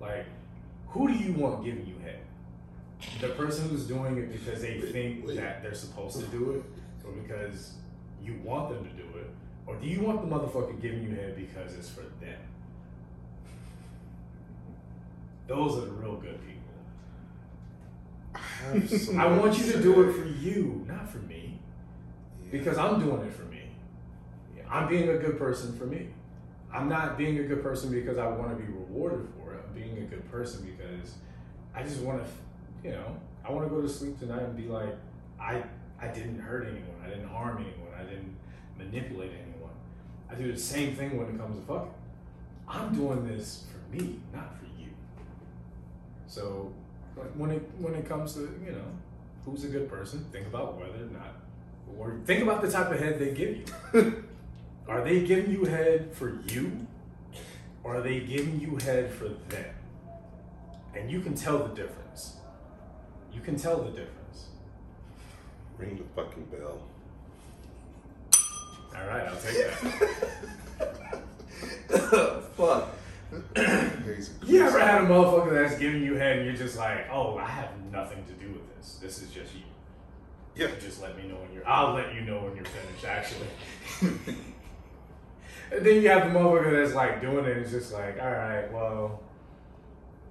Like, who do you want giving you head? The person who's doing it because they think that they're supposed to do it, or because you want them to do it, or do you want the motherfucker giving you head because it's for them? Those are the real good people. I, have some I want you to do it for you, not for me. Because I'm doing it for me. I'm being a good person for me. I'm not being a good person because I want to be rewarded for it. I'm being a good person because I just want to, you know, I want to go to sleep tonight and be like, I I didn't hurt anyone. I didn't harm anyone. I didn't manipulate anyone. I do the same thing when it comes to fucking. I'm doing this for me, not for you. So when it when it comes to you know who's a good person, think about whether or not, or think about the type of head they give you. are they giving you head for you, or are they giving you head for them? And you can tell the difference. You can tell the difference. Ring the fucking bell. All right, I'll take that. Fuck. You ever had a motherfucker that's giving you head and you're just like, oh, I have nothing to do with this. This is just you. Yeah. Just let me know when you're. I'll let you know when you're finished. Actually. and then you have the motherfucker that's like doing it. And it's just like, all right, well,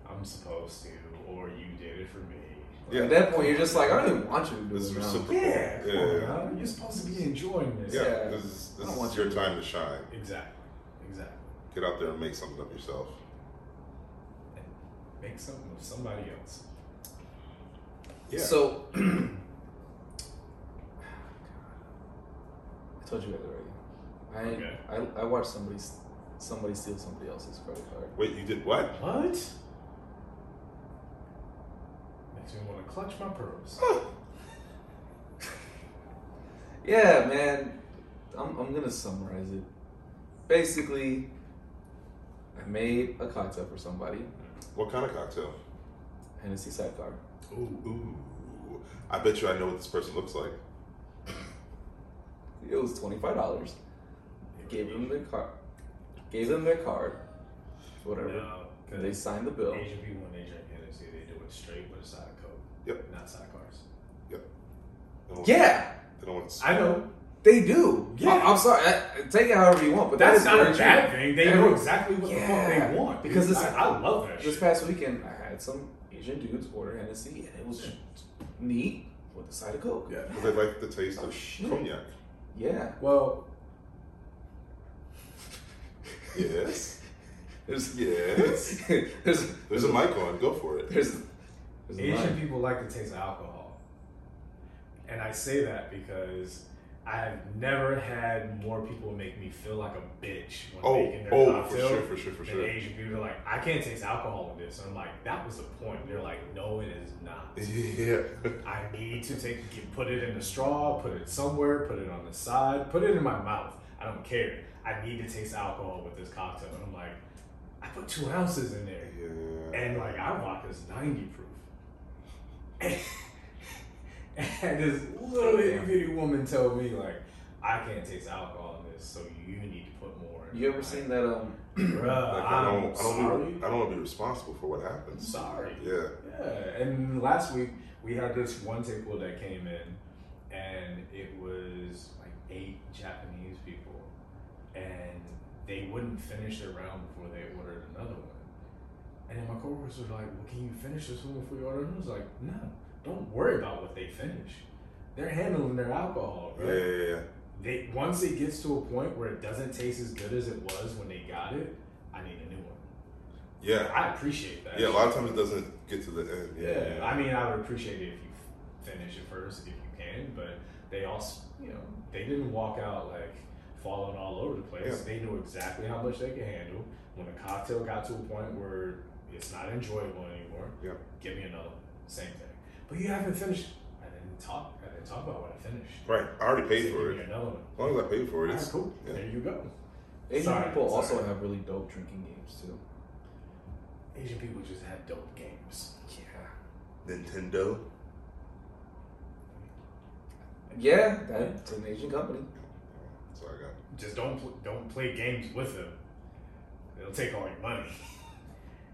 I'm supposed to, or you did it for me. Yeah. At that point, you're just like, I don't even want you to do This is now. Yeah, Yeah, on, yeah. You're supposed to be enjoying this. Yeah, Yeah. this is I this don't is want your to- time to shine. Exactly. Exactly. Get out there and make something of yourself. Make something of somebody else. Yeah. So, I told you guys already. I, Okay. I I watched somebody somebody steal somebody else's credit card. Wait, you did what? What? Makes me want to clutch my pearls. Yeah, man. I'm I'm gonna summarize it. Basically, I made a cocktail for somebody, What kind of cocktail? Hennessy sidecar. Ooh. Ooh. I bet you I know what this person looks like. It was twenty five dollars. Gave them their card. Gave them their card. Whatever. No, they signed the bill. Asian people when they drink Hennessy, they do it straight with a side of Coke. Yep. Not sidecars. They don't- Yeah, They don't want to. I know. they do. Yeah. I'm, I'm sorry. I, take it however you want, but That's that is not a bad true. thing. They Every- know exactly what the fuck they want. Because this- I, I love that This shit. past weekend, I had some Asian dudes order Hennessy, and it was neat with a side of Coke. Yeah. Because they like the taste Oh, of shit. cognac. Yeah. Well, Yes. There's Yes. there's There's a mic on. Go for it. there's, there's Asian line. people like the taste of alcohol. And I say that because I've never had more people make me feel like a bitch when Oh, making their oh, for sure, for sure, for sure. Asian people are like, I can't taste alcohol in this. And I'm like, that was the point. They're like, no, it is not. Yeah. I need to take, get, put it in a straw, put it somewhere, put it on the side, put it in my mouth. I don't care. I need to taste alcohol with this cocktail. And I'm like, I put two ounces in there. Yeah. and like our vodka's ninety proof. And, and this little itty bitty woman told me like, I can't taste alcohol in this, so you need to put more. in You ever it." seen that? Um, Bruh, Like, I don't, I don't, sorry. Be, I don't want to be responsible for what happened. sorry. Yeah. Yeah, and last week we had this one table that came in, and it was like eight Japanese people, and they wouldn't finish their round before they ordered another one. And then my coworkers were like, "Well, can you finish this one before you order?" And I was like, "No, don't worry about what they finish. They're handling their alcohol, right? yeah, yeah. They once it gets to a point where it doesn't taste as good as it was when they got it, I need a new one. Yeah. I appreciate that. Yeah, a lot of times it doesn't get to the end. Yeah. Yeah, I mean, I would appreciate it if you finish it first if you can, but they also, you know, they didn't walk out like falling all over the place. Yeah. They knew exactly how much they could handle. When the cocktail got to a point where it's not enjoyable anymore, Yeah. give me another one. Same thing. But you haven't finished. I didn't talk. I didn't talk about what I finished. Right. I already paid Say, for give me it. another one. As long as I paid for it, Alright, it's cool. yeah. There you go. Asian Sorry, people also have really dope drinking games too. Asian people just have dope games. Yeah. Nintendo. Yeah, that's an Asian company. All I got. Just don't pl- don't play games with them. They'll take all your money.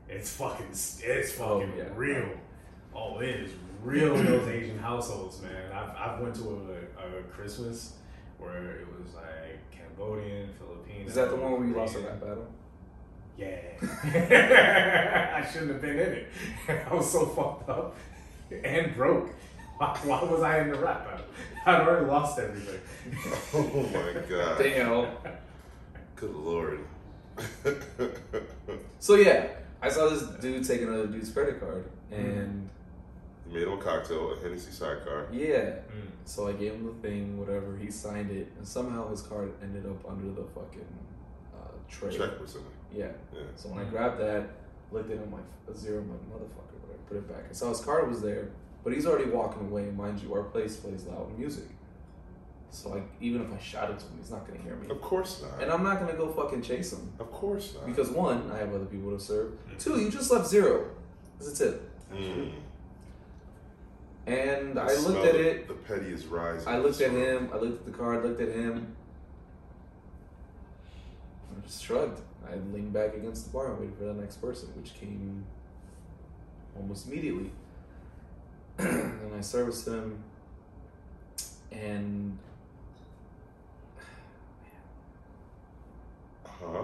It's fucking it's Oh, fucking yeah. real. Oh, it is real in those Asian households, man. I've I've went to a, a Christmas where it was like Cambodian, Filipino. Is that the one where you lost Korean. rap battle? Yeah. I shouldn't have been in it. I was so fucked up and broke. Why, why was I in the rap battle? I'd already lost everything. Oh my god. Damn. Good lord. So yeah, I saw this dude take another dude's credit card, and Made him a cocktail, a Hennessy sidecar. yeah, Mm. so I gave him the thing, whatever. He signed it, and somehow his card ended up under the fucking uh, tray. Check was in it. Yeah. Yeah. So when I grabbed that, looked at him like a zero, I'm like motherfucker, whatever. Put it back. I saw his card was there, but he's already walking away. And mind you, our place plays loud music. So like, even if I shout it to him, he's not gonna hear me. Of course not. And I'm not gonna go fucking chase him of course not. because one, I have other people to serve. Two, you just left zero. As a tip. Mm. And I The looked at it. The petty is rising. I looked at So- him. I looked at the card. Looked at him. I just shrugged. I leaned back against the bar and waited for the next person, which came almost immediately. and I serviced him, and Huh?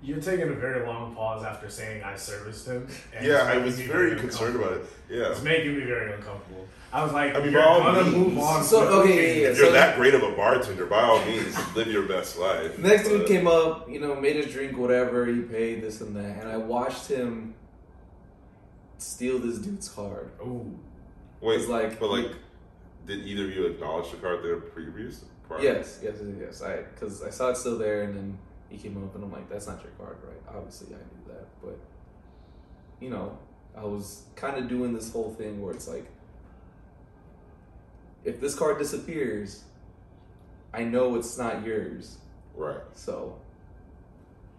You're taking a very long pause after saying I serviced him. and Yeah, I was me very concerned about it. Yeah. It's making me very uncomfortable. I was like, I mean, you're by all gonna means. move on. So, okay, yeah, yeah, If you're so- that great of a bartender, by all means, live your best life. next dude came up. You know, made his drink, whatever. He paid this and that, and I watched him steal this dude's card. Oh, Wait, It's like- but like, did either of you acknowledge the card there previous? prior? Yes, yes, yes, yes. I because I saw it still there, and then he came up, and I'm like, "That's not your card, right?" Obviously, I knew that, but you know, I was kind of doing this whole thing where it's like, if this card disappears, I know it's not yours, Right. so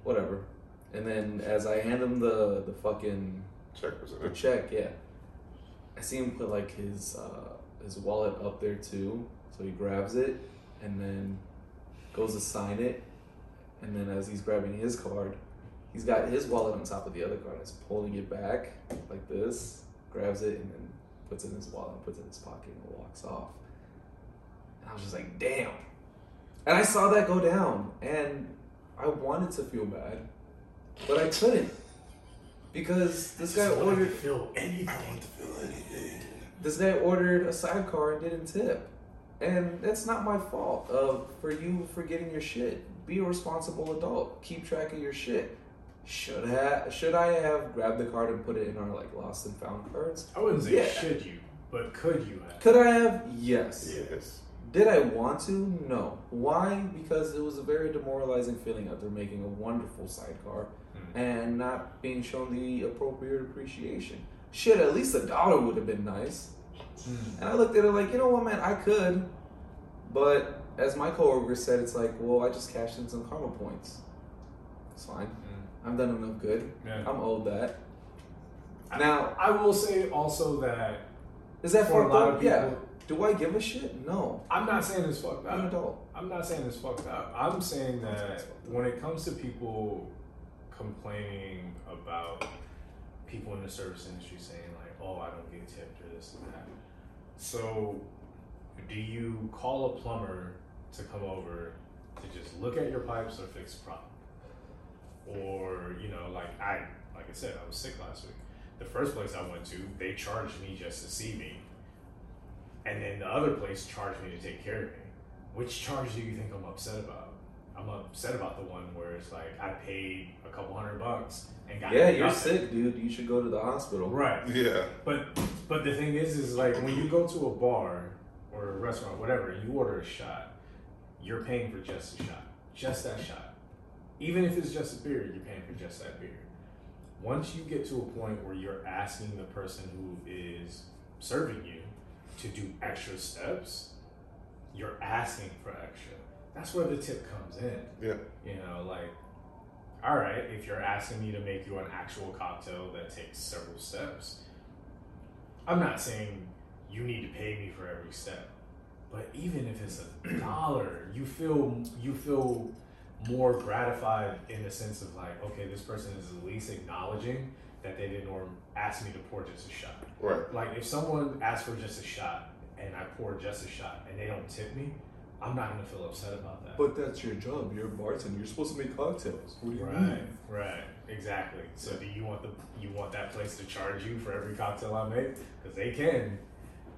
whatever. And then as I hand him the the fucking Check was in it. check, yeah. I see him put like his uh, his wallet up there too, so he grabs it and then goes to sign it, and then as he's grabbing his card, he's got his wallet on top of the other card. He's pulling it back like this, grabs it, and then puts it in his wallet, and puts it in his pocket, and walks off. And I was just like, damn. And I saw that go down, and I wanted to feel bad, but I couldn't because this guy to ordered feel anything. feel anything. this guy ordered a sidecar and didn't tip. And that's not my fault uh, for you forgetting your shit. Be a responsible adult. Keep track of your shit. Should have should I have grabbed the card and put it in our like lost and found cards? I wouldn't say Yeah. should you, but could you have? Could I have? Yes. Yes. Did I want to? No. Why? Because it was a very demoralizing feeling after making a wonderful sidecar. And not being shown the appropriate appreciation. Shit, at least a dollar would have been nice. And I looked at it like, you know what, man, I could. But as my coworker said, it's like, well, I just cashed in some karma points. It's fine. Hmm. I've done enough good. Yeah. I'm owed that. Now, I will say also that is that for a lot up? of Yeah. people- Do I give a shit? No. I'm not saying it's fucked I'm an up. adult. I'm not saying it's fucked up. I'm saying that when it comes to people complaining about people in the service industry saying like, "Oh, I don't get tipped" or this and that. So, do you call a plumber to come over to just look at your pipes or fix a problem? Or you know, like I, like I said, I was sick last week. The first place I went to, they charged me just to see me, and then the other place charged me to take care of me. Which charge do you think I'm upset about? I'm upset about the one where it's like I paid a couple hundred bucks and got Yeah, you're nothing. sick, dude. You should go to the hospital. Right. Yeah. But but the thing is, is like when you go to a bar or a restaurant, whatever, and you order a shot, you're paying for just a shot, just that shot. Even if it's just a beer, you're paying for just that beer. Once you get to a point where you're asking the person who is serving you to do extra steps, you're asking for extra. That's where the tip comes in. Yeah. You know, like, all right, if you're asking me to make you an actual cocktail that takes several steps, I'm not saying you need to pay me for every step, but even if it's a dollar, you feel you feel more gratified in the sense of like, okay, this person is at least acknowledging that they didn't or ask me to pour just a shot. Right. Like if someone asks for just a shot and I pour just a shot and they don't tip me, I'm not gonna feel upset about that. But that's your job. You're a bartender. You're supposed to make cocktails. What do you Right, mean? right, exactly. So do you want the you want that place to charge you for every cocktail I make? Because they can,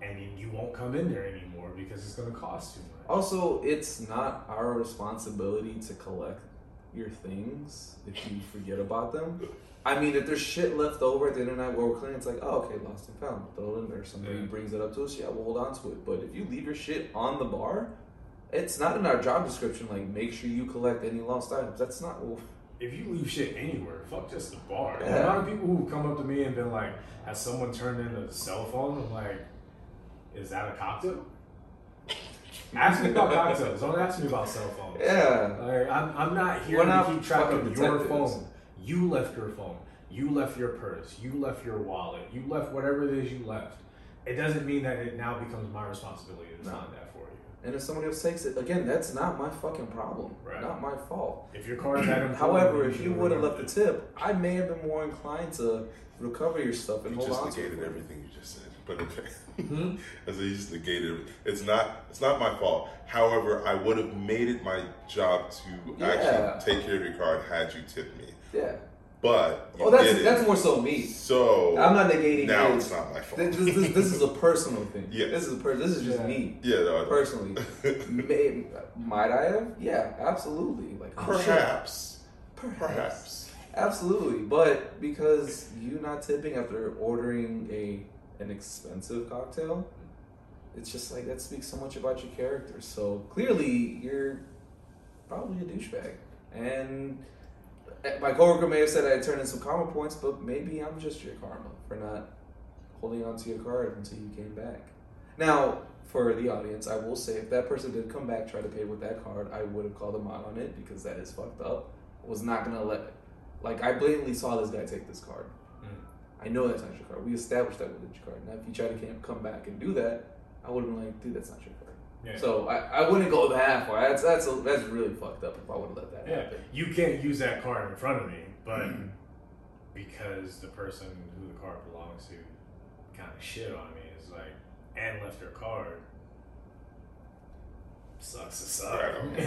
and then you won't come in there anymore because it's going to cost too much. Also, it's not our responsibility to collect your things if you forget about them. I mean, if there's shit left over at the end of the night where we're cleaning, it's like, oh, okay, lost and found. Throw it in there. Somebody Yeah. brings it up to us, yeah, we'll hold on to it. But if you leave your shit on the bar, it's not in our job description. Like, make sure you collect any lost items. That's not. Well, If you leave shit anywhere, fuck just the bar. Yeah. amount of people who come up to me and been like, "Has someone turned in a cell phone?" I'm like, "Is that a cocktail?" ask me about cocktails. Don't ask me about cell phones. yeah. Like, I'm, I'm not here We're to not keep track of your detectives. phone. You left your phone. You left your purse. You left your wallet. You left whatever it is you left. It doesn't mean that it now becomes my responsibility to No. find that for you. And if somebody else takes it, again, that's not my fucking problem. Right. Not my fault. If your card's that important, However, if you would have left the tip, I may have been more inclined to recover your stuff and You hold just on to negated everything you just said. But okay. Hmm? I said you just negated it. It's not it's not my fault. However, I would have made it my job to Yeah. actually take care of your card had you tipped me. Yeah. But Oh, that's that's more so me. so I'm not negating now his. it's not my fault. This, this, this, this is a personal thing. Yeah. This is a per- This is just Yeah. me yeah, no, personally. May, might I have? Yeah, absolutely. Like perhaps, perhaps, perhaps. absolutely. But because you not tipping after ordering a an expensive cocktail, it's just like that speaks so much about your character. So clearly, you're probably a douchebag. And my coworker may have said I turned in some karma points, but maybe I'm just your karma for not holding on to your card until you came back. Now, for the audience, I will say if that person did come back, try to pay with that card, I would have called them out on it because that is fucked up. Was not gonna let, like, I blatantly saw this guy take this card. Mm. I know that's not your card. We established that with your card. Now, if you try to come back and do that, I would have been like, dude, that's not your card. Yeah. So I, I wouldn't go that far. That's that's a, that's really fucked up if I would have let that yeah, you can't use that card in front of me, but because the person who the card belongs to kind of shit on me is like and left their card. Sucks to suck. Right, I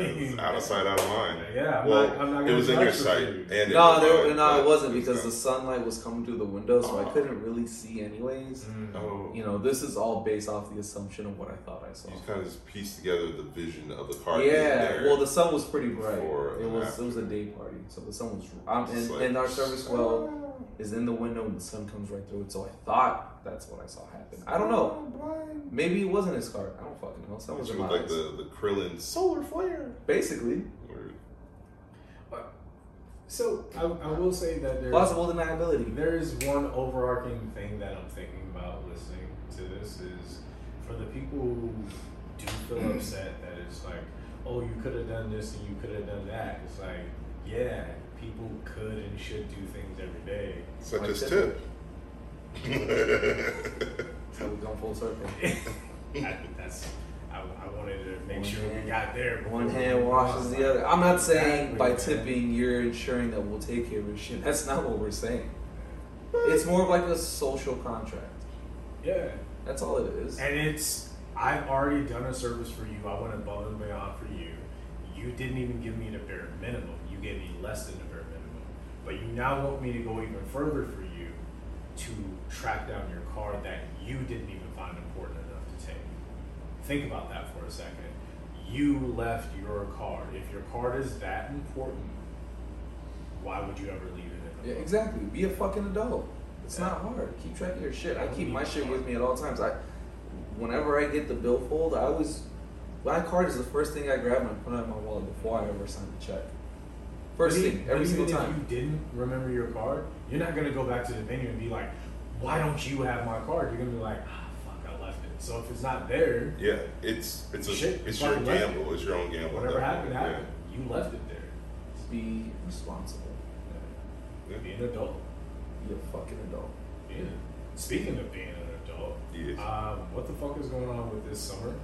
it's out of sight, out of mind. Yeah, I'm well, not, I'm not it was in your sight you. and in No, your there, mind, no, it wasn't it's because the sunlight was coming through the window, so I Oh. couldn't really see anyways. Mm. Oh, You know, this is all based off the assumption of what I thought I saw. you kind of just piece together the vision of the card. being Yeah, there. well, the sun was pretty bright. It was after. it was a day party, so the sun was. Um, It's and, like- and our service well is in the window, and the sun comes right through it. So I thought that's what I saw happen. I don't know. Maybe it wasn't his card. I don't fucking know. Sun was in was my like eyes. the, the Krillin solar flare. Basically, Where- uh, So I, I will say that there's plausible deniability. There is one overarching thing that I'm thinking about listening to this is for the people who do feel upset that it's like, oh, you could have done this and you could have done that. It's like, yeah, people could and should do things every day. Such Like as tip. So we've gone full circle. I, that's I, I wanted to make One sure we got there. One hand washes the other. I'm not saying by man. tipping you're ensuring that we'll take care of your shit. That's not what we're saying. It's more of like a social contract. Yeah, That's all it is. and it's I've already done a service for you. I went above and beyond for you. You didn't even give me the bare minimum. You gave me less than the bare minimum. But you now want me to go even further for you to track down your card that you didn't even find important enough to take. Think about that for a second. You left your card. If your card is that important, why would you ever leave it Yeah, exactly. Be a fucking adult. It's Yeah. not hard. Keep track of your shit. I keep my shit with me at all times. I, whenever I get the billfold, I always my card is the first thing I grab and I put it in my wallet before I ever sign the check. First But thing, every even single If time. you didn't remember your card, you're not gonna go back to the venue and be like, "Why don't you have my card?" You're gonna be like, "Ah, fuck, I left it." So if it's not there, yeah, it's it's a Shit, it's your fucking left gamble. It's your own gamble. whatever that happened, point, happened. You left it there. Be responsible. Yeah. Be an adult. Be a fucking adult. Yeah. Speaking of being an adult, Yes. um, what the fuck is going on with this summer?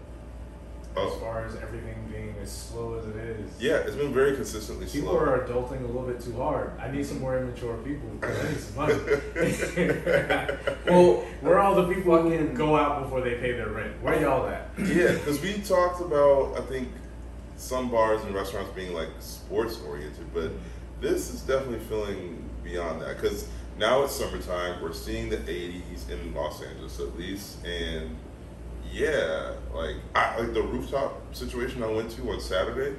Oh. As far as everything being as slow as it is. Yeah, it's been very consistently People slow. People are adulting a little bit too hard. I need some more immature people because I need some money. Well, Where are all the people who fucking- go out before they pay their rent? Where y'all at? Yeah, because we talked about I think some bars and restaurants being like sports oriented, but this is definitely feeling beyond that. Because now it's summertime, we're seeing the 80s in Los Angeles at least, and yeah, like I, like the rooftop situation I went to on Saturday,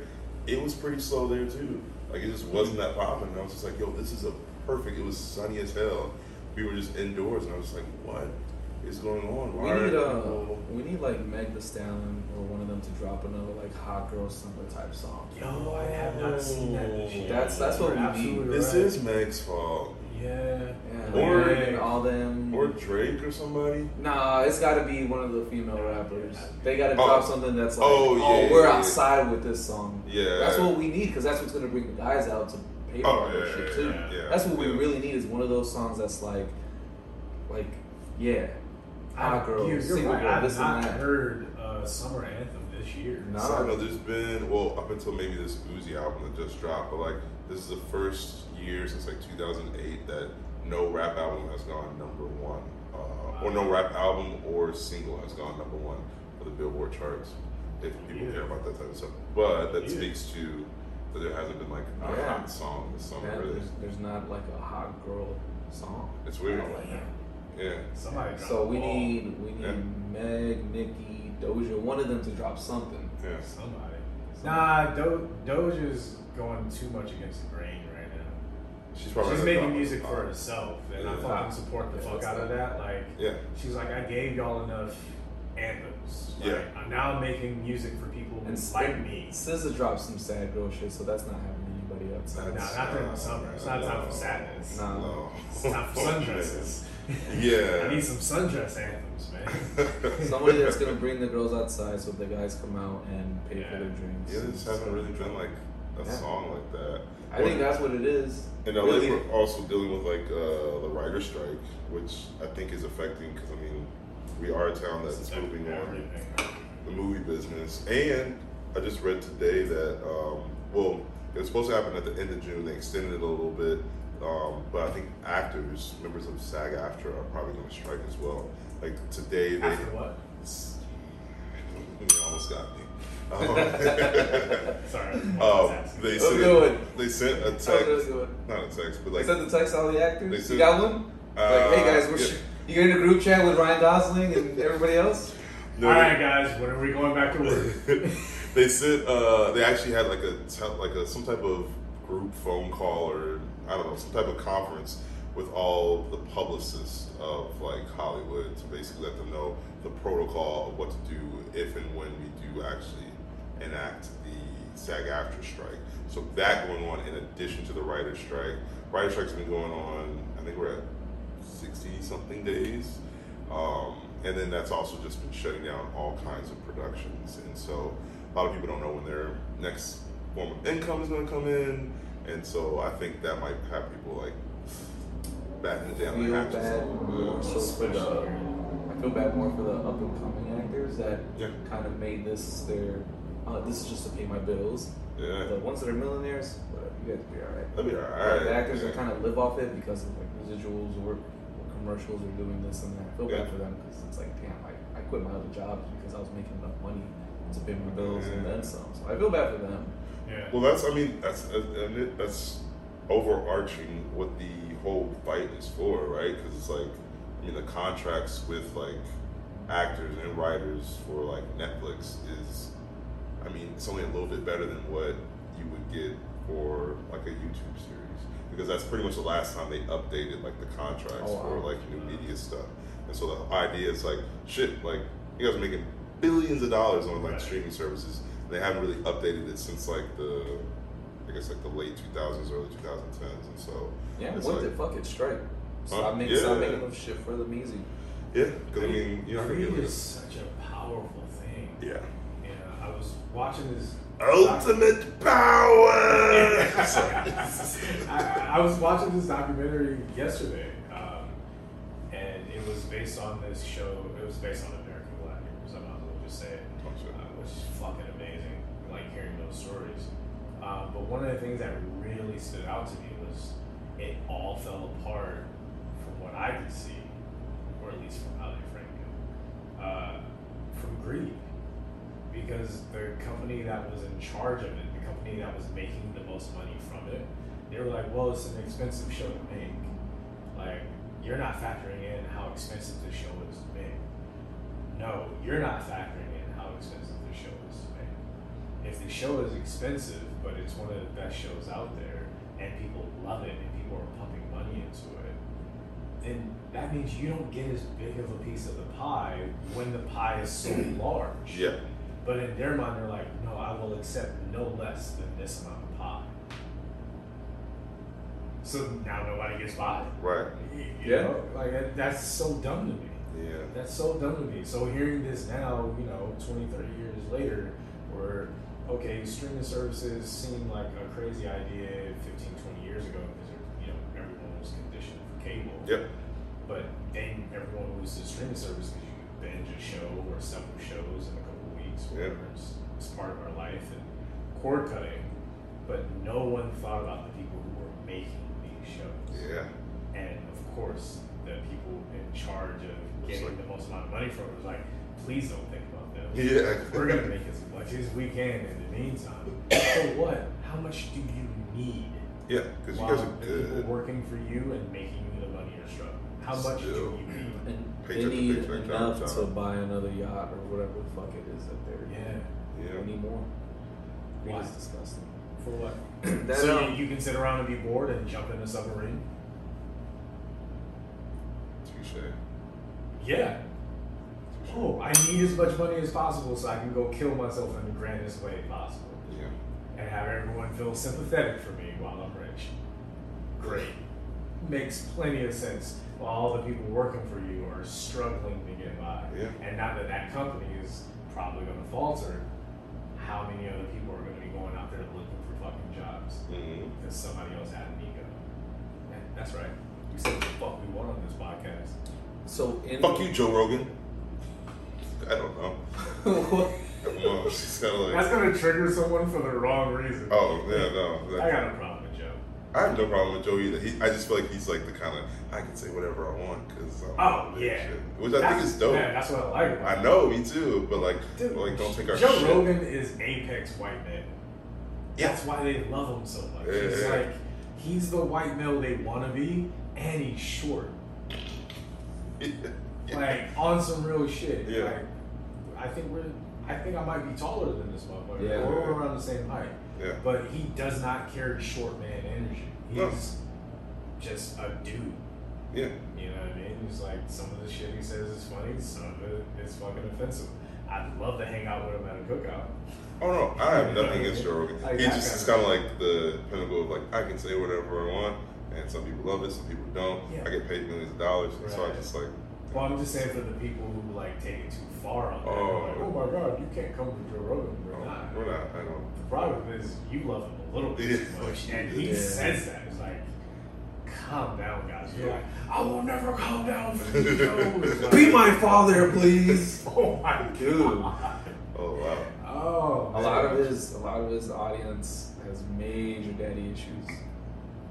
it was pretty slow there too. Like it just wasn't that popping. And I was just like, yo, this is a perfect. It was sunny as hell. We were just indoors, and I was like, what is going on? We Why are need uh, people- we need like Meg The Stallion or one of them to drop another like hot girl summer type song. Yo, I have not seen that this. That's- that's what You're we need. This right. is Meg's fault. Yeah. Yeah, Or- Meg and all them. Or Drake or somebody. Nah, it's got to be one of the female rappers. They got to Oh. drop something that's like, Oh, oh, yeah, we're yeah, yeah. outside with this song. Yeah. That's what we need because that's what's gonna bring the guys out to pay for Oh, all yeah, shit too. yeah, yeah. That's what we really need is one of those songs that's like, like, yeah, hot I- girl, you're, you're single right. girl, I've and not that. heard a summer anthem this year. No. So I know there's been well up until maybe this Uzi album that just dropped, but like this is the first year since like 2008 that no rap album has gone number one, uh, or no rap album or single has gone number one for the Billboard charts. If people Yeah. care about that type of stuff, but that Yeah. speaks to that there hasn't been like a Yeah. hot song this summer. Yeah, really, there's, there's not like a hot girl song. it's weird. out right. Yeah, Somebody So we ball. need we need Yeah. Meg, Nicki, Doja, one of them to drop something. yeah. somebody. Nah, Do- Doja's going too much against the grain right now. She's probably She's making music for song. herself, and I Yeah. fucking support the Yeah, fuck that's out of that. that. Like, Yeah, she's like, I gave y'all enough anthems. Like, Yeah. I'm now making music for people And who like me. SZA dropped some sad girl shit, so that's not happening to anybody else. Nah, That's- not during the summer. It's not time for no. sadness. Nah. No. It's time for sundresses. Yeah. I need some sundress anthems, man. Somebody that's gonna bring the girls outside so the guys come out and pay for their drinks. Yeah, there just hasn't really been like a Yeah. song like that. I think that's what it is. And LA, Really- we're also dealing with like uh, the writer strike, which I think is affecting because I mean, we are a town that's It's moving on everything. the movie business. And I just read today that um, well, it was supposed to happen at the end of June. They extended it a little bit, um, but I think actors, members of SAG-AFTRA, are probably going to strike as well. Like today, they After what? you almost got me. Um, Sorry. um, they Oh, sent good. they sent a That's really text, good. not a text, but They like sent the text to all the They actors. You sent- got one? like, hey guys, we're yeah. sh- you get in a group chat with Ryan Gosling and everybody else? No, All they- right, guys. When are we going back to work? they sent uh they actually had like a tel- like a some type of group phone call or I don't know some type of conference with all the publicists of like Hollywood to basically let them know the protocol of what to do if and when we do actually enact the SAG-AFTRA strike. So that going on in addition to the writer's strike. Writer's strike's been going on. I think we're at sixty something days. Um, and then that's also just been shutting down all kinds of productions. And so a lot of people don't know when their next form of income is going to come in. And so I think that might have people like back in the hatches. bad so for the. I feel bad more for the up and coming actors that Yeah. kind of made this their. Uh, this is just to pay my bills. Yeah. The ones that are millionaires, whatever, you guys be alright. That'd be But alright. the actors yeah. that kind of live off it because of like residuals or, or commercials or doing this and that. I feel Yeah. bad for them because it's like, damn, I, I quit my other jobs because I was making enough money to pay my bills and then some. So I feel bad for them. Yeah. Well, that's I mean that's and it, that's overarching what the whole fight is for, right? Because it's like I mean the contracts with like actors and writers for like Netflix is I mean it's only a little bit better than what you would get for like a YouTube series because that's pretty much the last time they updated like the contracts Oh, for like new media stuff. And so the idea is like shit, like you guys are making billions of dollars on like Right. streaming services. They haven't really updated it since like the I guess like the late 2000s, early 2010s, and so Yeah, It's when like- did fuck it strike? Stop, Huh? making, stop making enough shit for the easy. yeah, because I mean you're not gonna Greed get rid is such a powerful thing. yeah. I was watching this. Ultimate power. I, I was watching this documentary yesterday, um, and it was based on this show. It was based on American Gladiators. I might as well just say it, uh, which is fucking amazing. Like hearing those stories. Um, but one of the things that really stood out to me was it all fell apart from what I could see, or at least from how they framed it, uh, from greed because the company that was in charge of it, the company that was making the most money from it, they were like, well, it's an expensive show to make. Like, you're not factoring in how expensive the show is to make. No, you're not factoring in how expensive the show is to make. If the show is expensive, but it's one of the best shows out there, and people love it, and people are pumping money into it, then that means you don't get as big of a piece of the pie when the pie is so large. yeah, But in their mind, they're like, no, I will accept no less than this amount of pie. So now nobody gets by. right. You Yeah. know? Like, that's so dumb to me. Yeah, That's so dumb to me. So hearing this now, you know, 20, 30 years later, where, okay, streaming services seem like a crazy idea 15, 20 years ago because, you know, everyone was conditioned for cable. yep, But then everyone moves to streaming service because you can binge a show or several shows in a weeks, whatever. It's, it's part of our life and cord cutting. But no one thought about the people who were making these shows. yeah, And of course, the people in charge of getting like- the most amount of money from it was like, please don't think about them. yeah. We're gonna make as much as we can in the meantime. so what? How much do you need? Yeah, because you guys are the people good. working for you and making you the money you're struggling? How much Still. do you need? And Paycheck they to need paycheck, job enough to to buy another yacht or whatever the fuck it is that they're. Yeah. Yeah, They need more. Greed Why? is disgusting. For what? That, so um, you, you can sit around and be bored and jump in a submarine? touche. Yeah. Oh, I need as much money as possible so I can go kill myself in the grandest way possible. Yeah, and have everyone feel sympathetic for me while I'm rich. Great. Makes plenty of sense while all the people working for you are struggling to get by. Yeah. And now that that company is probably going to falter, how many other people are going to be going out there looking for fucking jobs hmm because somebody else had an ego? Yeah, that's right. We said the fuck we want on this podcast. So in Fuck you, Joe Rogan. I don't know. What? Well, she's kind of That's going to trigger someone for the wrong reason. oh yeah, no. I got a problem with Joe. I have no problem with Joe either. He, I just feel like he's like the kind of I can say whatever I want because Oh, yeah. which I think is dope. Yeah, that's what I like about I know, me too. But like, Dude, like don't take our Joe shit. Rogan is apex white man. Yeah. That's why they love him so much. Yeah, It's yeah. like he's the white male they want to be, and he's short. Yeah. Like on some real shit. Yeah. Like, I think we're. I think I might be taller than this motherfucker. Yeah. Or we're around the same height. Yeah. But he does not carry short man energy. He's No. just a dude. Yeah. You know what I mean? He's like some of the shit he says is funny, some of it is fucking offensive. I'd love to hang out with him at a cookout. Oh no, I have nothing against Joe Rogan. Like, He just kind is of- kind of like the pinnacle of like I can say whatever I want, and some people love it, some people don't. Yeah. I get paid millions of dollars, and so I just like Well, I'm just saying for the people who like take it too far on that. Oh. like, oh my god, you can't come to Joe Rogan. We're oh, not. we're not. I don't. The problem is you love him a little bit too much, and he Yeah. says that. It's like, calm down, guys. You're like, I will never calm down for these shows. Like, Be my father, please. Oh my Dude. god. Oh wow. Oh. A lot of his, a lot of his audience has major daddy issues,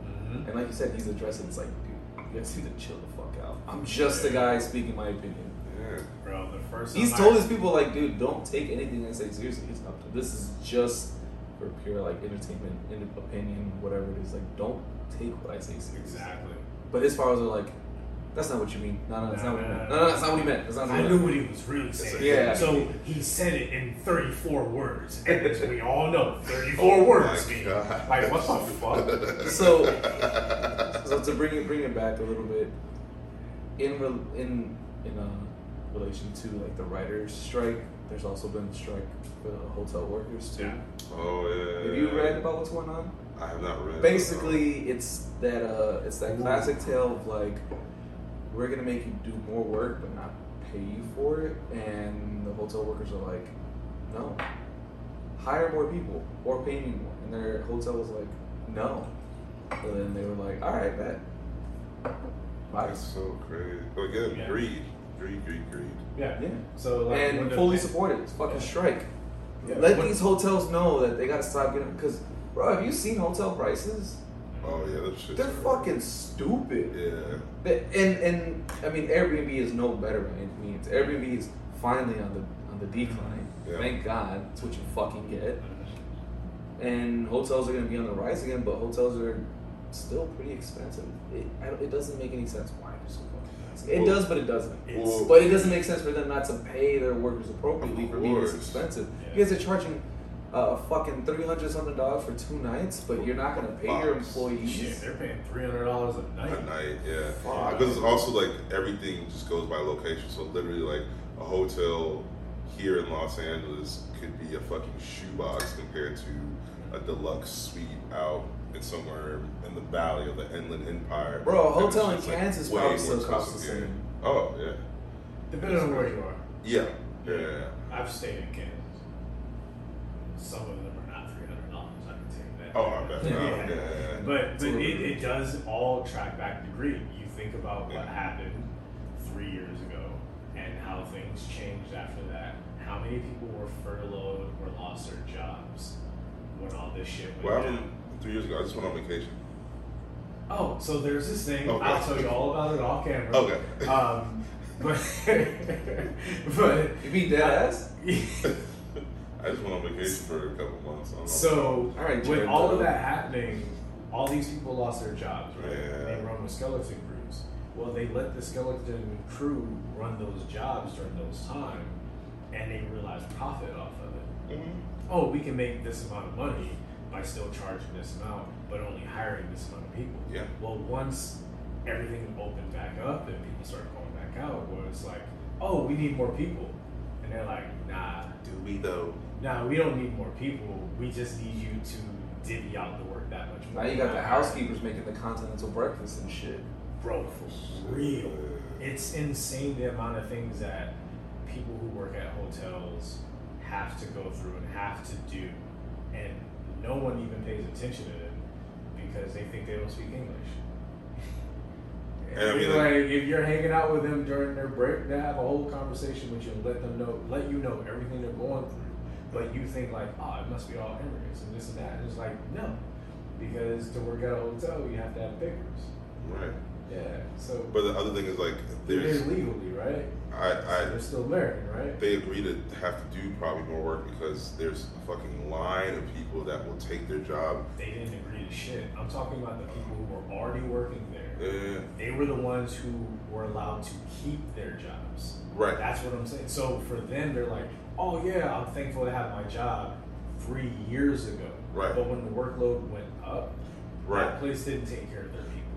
Mhm. and like you said, he's addressing. It's like, dude, you guys need to chill the fuck out. I'm just a guy speaking my opinion. Yeah. Bro, the first He's told I- his people like, dude, don't take anything I say seriously. It's up to this is just for pure like entertainment, in opinion, whatever it is. Like, don't take what I say seriously. Exactly. But his followers are like, that's not what you mean. No, no, that's not what he meant. No, no, that's not what he meant. That's not what I knew what he was really saying. Yeah. So he said it in 34 words. And as we all know, 34 Oh words mean. Like, what the fuck? So, so to bring it bring it back a little bit, in in in uh, relation to like the writers' strike, there's also been a strike for the hotel workers too. Yeah. Oh yeah. Have you read about what's going on? I have not read. Basically, it's that uh, it's that classic tale of like, we're gonna make you do more work but not pay you for it, and the hotel workers are like, no, hire more people or pay me more, and their hotel was like, no, and then they were like, all right, bet, bye, That's so crazy. But again, Yeah. greed, greed, greed, greed. Yeah. yeah, So, like, when and the- fully support it. It's fucking strike. Yeah. Let When- these hotels know that they gotta stop getting because, bro, have you seen hotel prices? Oh yeah, that shit. They're fucking stupid. Yeah. But- And and I mean Airbnb is no better by any means. Airbnb is finally on the on the decline. Yeah. Thank God. That's what you fucking get. And hotels are gonna be on the rise again, but hotels are still pretty expensive. It I it doesn't make any sense why they're so fucking expensive. It Well- does, but it doesn't. It's, Well- But it doesn't make sense for them not to pay their workers appropriately for being this expensive. Yeah. You guys are charging uh, fucking three hundred something dollars for two nights, but you're not gonna pay your employees. shit, they're paying $300 a night. At night, yeah. Fuck. Because it's also like everything just goes by location. So literally, like a hotel here in Los Angeles could be a fucking shoebox compared to a deluxe suite out in somewhere in the valley of the Inland Empire. Bro, a hotel in just, like, Kansas probably still costs the same. Oh yeah, Depending on where you are. yeah, yeah. yeah. I've stayed in Kansas. Some of them are not three hundred dollars. I can tell you that. Oh, I bet. Yeah. Oh, yeah, yeah, yeah. But but it, it does all track back to greed. You think about what happened three years ago and how things changed after that. How many people were furloughed or lost their jobs when all this shit went What down? Happened three years ago? I just went on vacation. Oh, so there's this thing. Okay. I'll tell you all about it off camera. Okay. Um, but but You mean dead ass? I just went on vacation for a couple months. I don't know. So All right, with all of that happening, all these people lost their jobs, right? Yeah. They run with skeleton crews. Well, they let the skeleton crew run those jobs during those time, and they realized profit off of it. Mhm. Oh, we can make this amount of money by still charging this amount, but only hiring this amount of people. Yeah. Well, once everything opened back up and people started going back out, where it's like, oh, we need more people, and they're like, nah, Do we though? Nah, we don't need more people. We just need you to divvy out the work that much more. Now you got the housekeepers making the continental breakfast and shit. Bro, for real. It's insane the amount of things that people who work at hotels have to go through and have to do. And no one even pays attention to them because they think they don't speak English. And I mean, like- like if you're hanging out with them during their break, they have a whole conversation with you and let them know, let you know everything they're going through. But you think like, oh, it must be all immigrants and this and that. And it's like, no, because to work at a hotel, you have to have papers. Right. Yeah. So But the other thing is like, they're there's legally, right? I, I they're still American, right? they agree to have to do probably more work because there's a fucking line of people that will take their job. They didn't agree to shit. I'm talking about the people who were already working there. Yeah. They were the ones who were allowed to keep their jobs. Right. That's what I'm saying. So for them, they're like, oh yeah, I'm thankful to have my job three years ago. Right. But when the workload went up, Right. that place didn't take care of their people.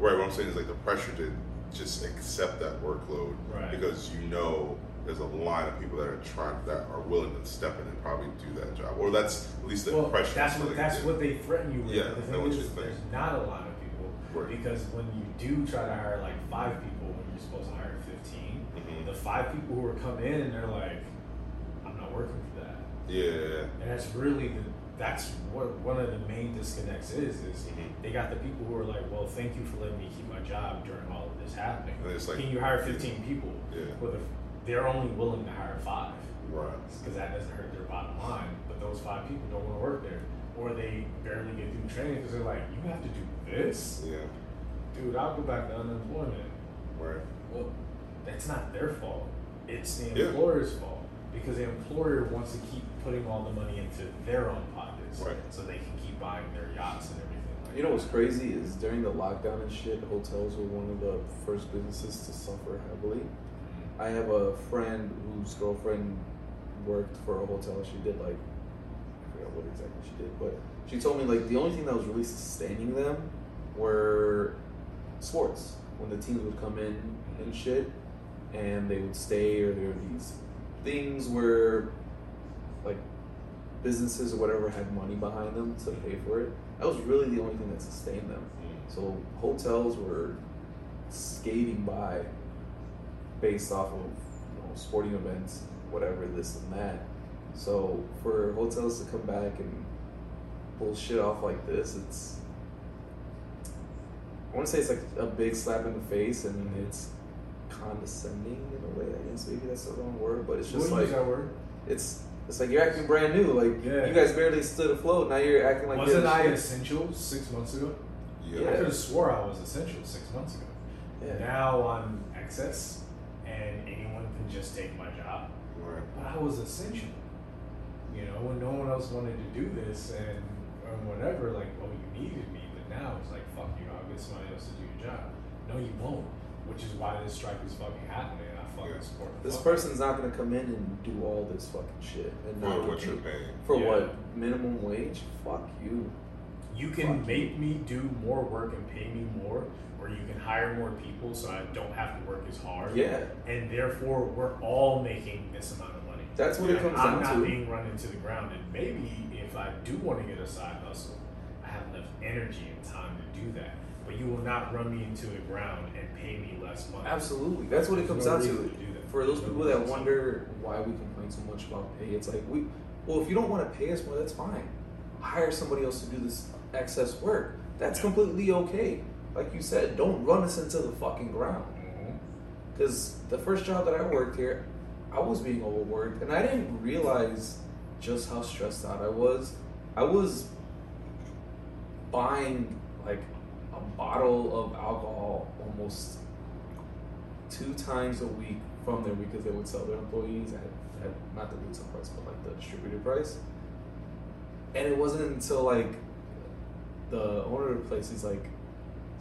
Right. What I'm saying is like the pressure to just accept that workload Right. because you know there's a line of people that are trying that are willing to step in and probably do that job, or that's at least the Well, impression. that's what that's what they threaten you with. Yeah, the thing is, there's not a lot of people Right. because when you do try to hire like five people when you're supposed to hire 15, Mhm. the five people who are come in and they're like, I'm not working for that. Yeah. And that's really the that's what one of the main disconnects is. Is Mhm. they got the people who are like, well, thank you for letting me keep my job during all of this happening. Like- Can you hire 15 people? Yeah. Well, they're only willing to hire five Right. because that doesn't hurt their bottom line. But those five people don't want to work there, or they barely get through training because they're like, you have to do this, Yeah. dude. I'll go back to unemployment. Right. Well, that's not their fault. It's the Yeah. employer's fault because the employer wants to keep putting all the money into their own Right. so they can keep buying their yachts and everything. Like You know what's crazy is during the lockdown and shit, hotels were one of the first businesses to suffer heavily. Mhm. I have a friend whose girlfriend worked for a hotel. She did like I forgot what exactly she did, but she told me like the only thing that was really sustaining them were sports. When the teams would come in and shit, and they would stay, or there were these things where like businesses or whatever had money behind them to pay for it. That was really the only thing that sustained them. Mm. So hotels were skating by based off of you know, sporting events, whatever this and that. So for hotels to come back and pull shit off like this, it's I want to say it's like a big slap in the face. I mean, it's condescending in a way. I guess maybe that's the wrong word, but it's just We'll like that word. it's it's like you're acting brand new. Like Yeah. you guys barely stood afloat. Now you're acting like Wasn't you're the I shit. essential six months ago? Yeah. I could have swore I was essential six months ago. Yeah. Now I'm excess, and anyone can just take my job. Right. But I was essential. You know, when no one else wanted to do this and, and whatever, like, oh, you needed me, but now it's like, fuck you, I'll get somebody else to do your job. No, you won't. Which is why this strike is fucking happening. And I fucking support This fuck person's not gonna come in and do all this fucking shit and For not get what you're paid. paying. For Yeah. what? Minimum wage? Fuck you. You can Fuck make me do more work and pay me more, or you can hire more people so I don't have to work as hard. Yeah. And therefore, we're all making this amount of money. That's what it And comes I'm down not to. being run into the ground, and maybe if I do want to get a side hustle, I have enough energy and time to do that. But you will not run me into the ground and pay me less money. Absolutely. That's what it comes no down to. to do. For those There's no people that wonder why we complain so much about pay, it's like we well if you don't want to pay us more, that's fine. Hire somebody else to do this excess work. That's Yeah. completely okay. Like you said, don't run us into the fucking ground. Mm-hmm. Because the first job that I worked here, I was being overworked, and I didn't realize just how stressed out I was. I was buying like bottle of alcohol almost two times a week from there because they would sell their employees at, at not the retail price, but like the distributor price. And it wasn't until like the owner of the place is like,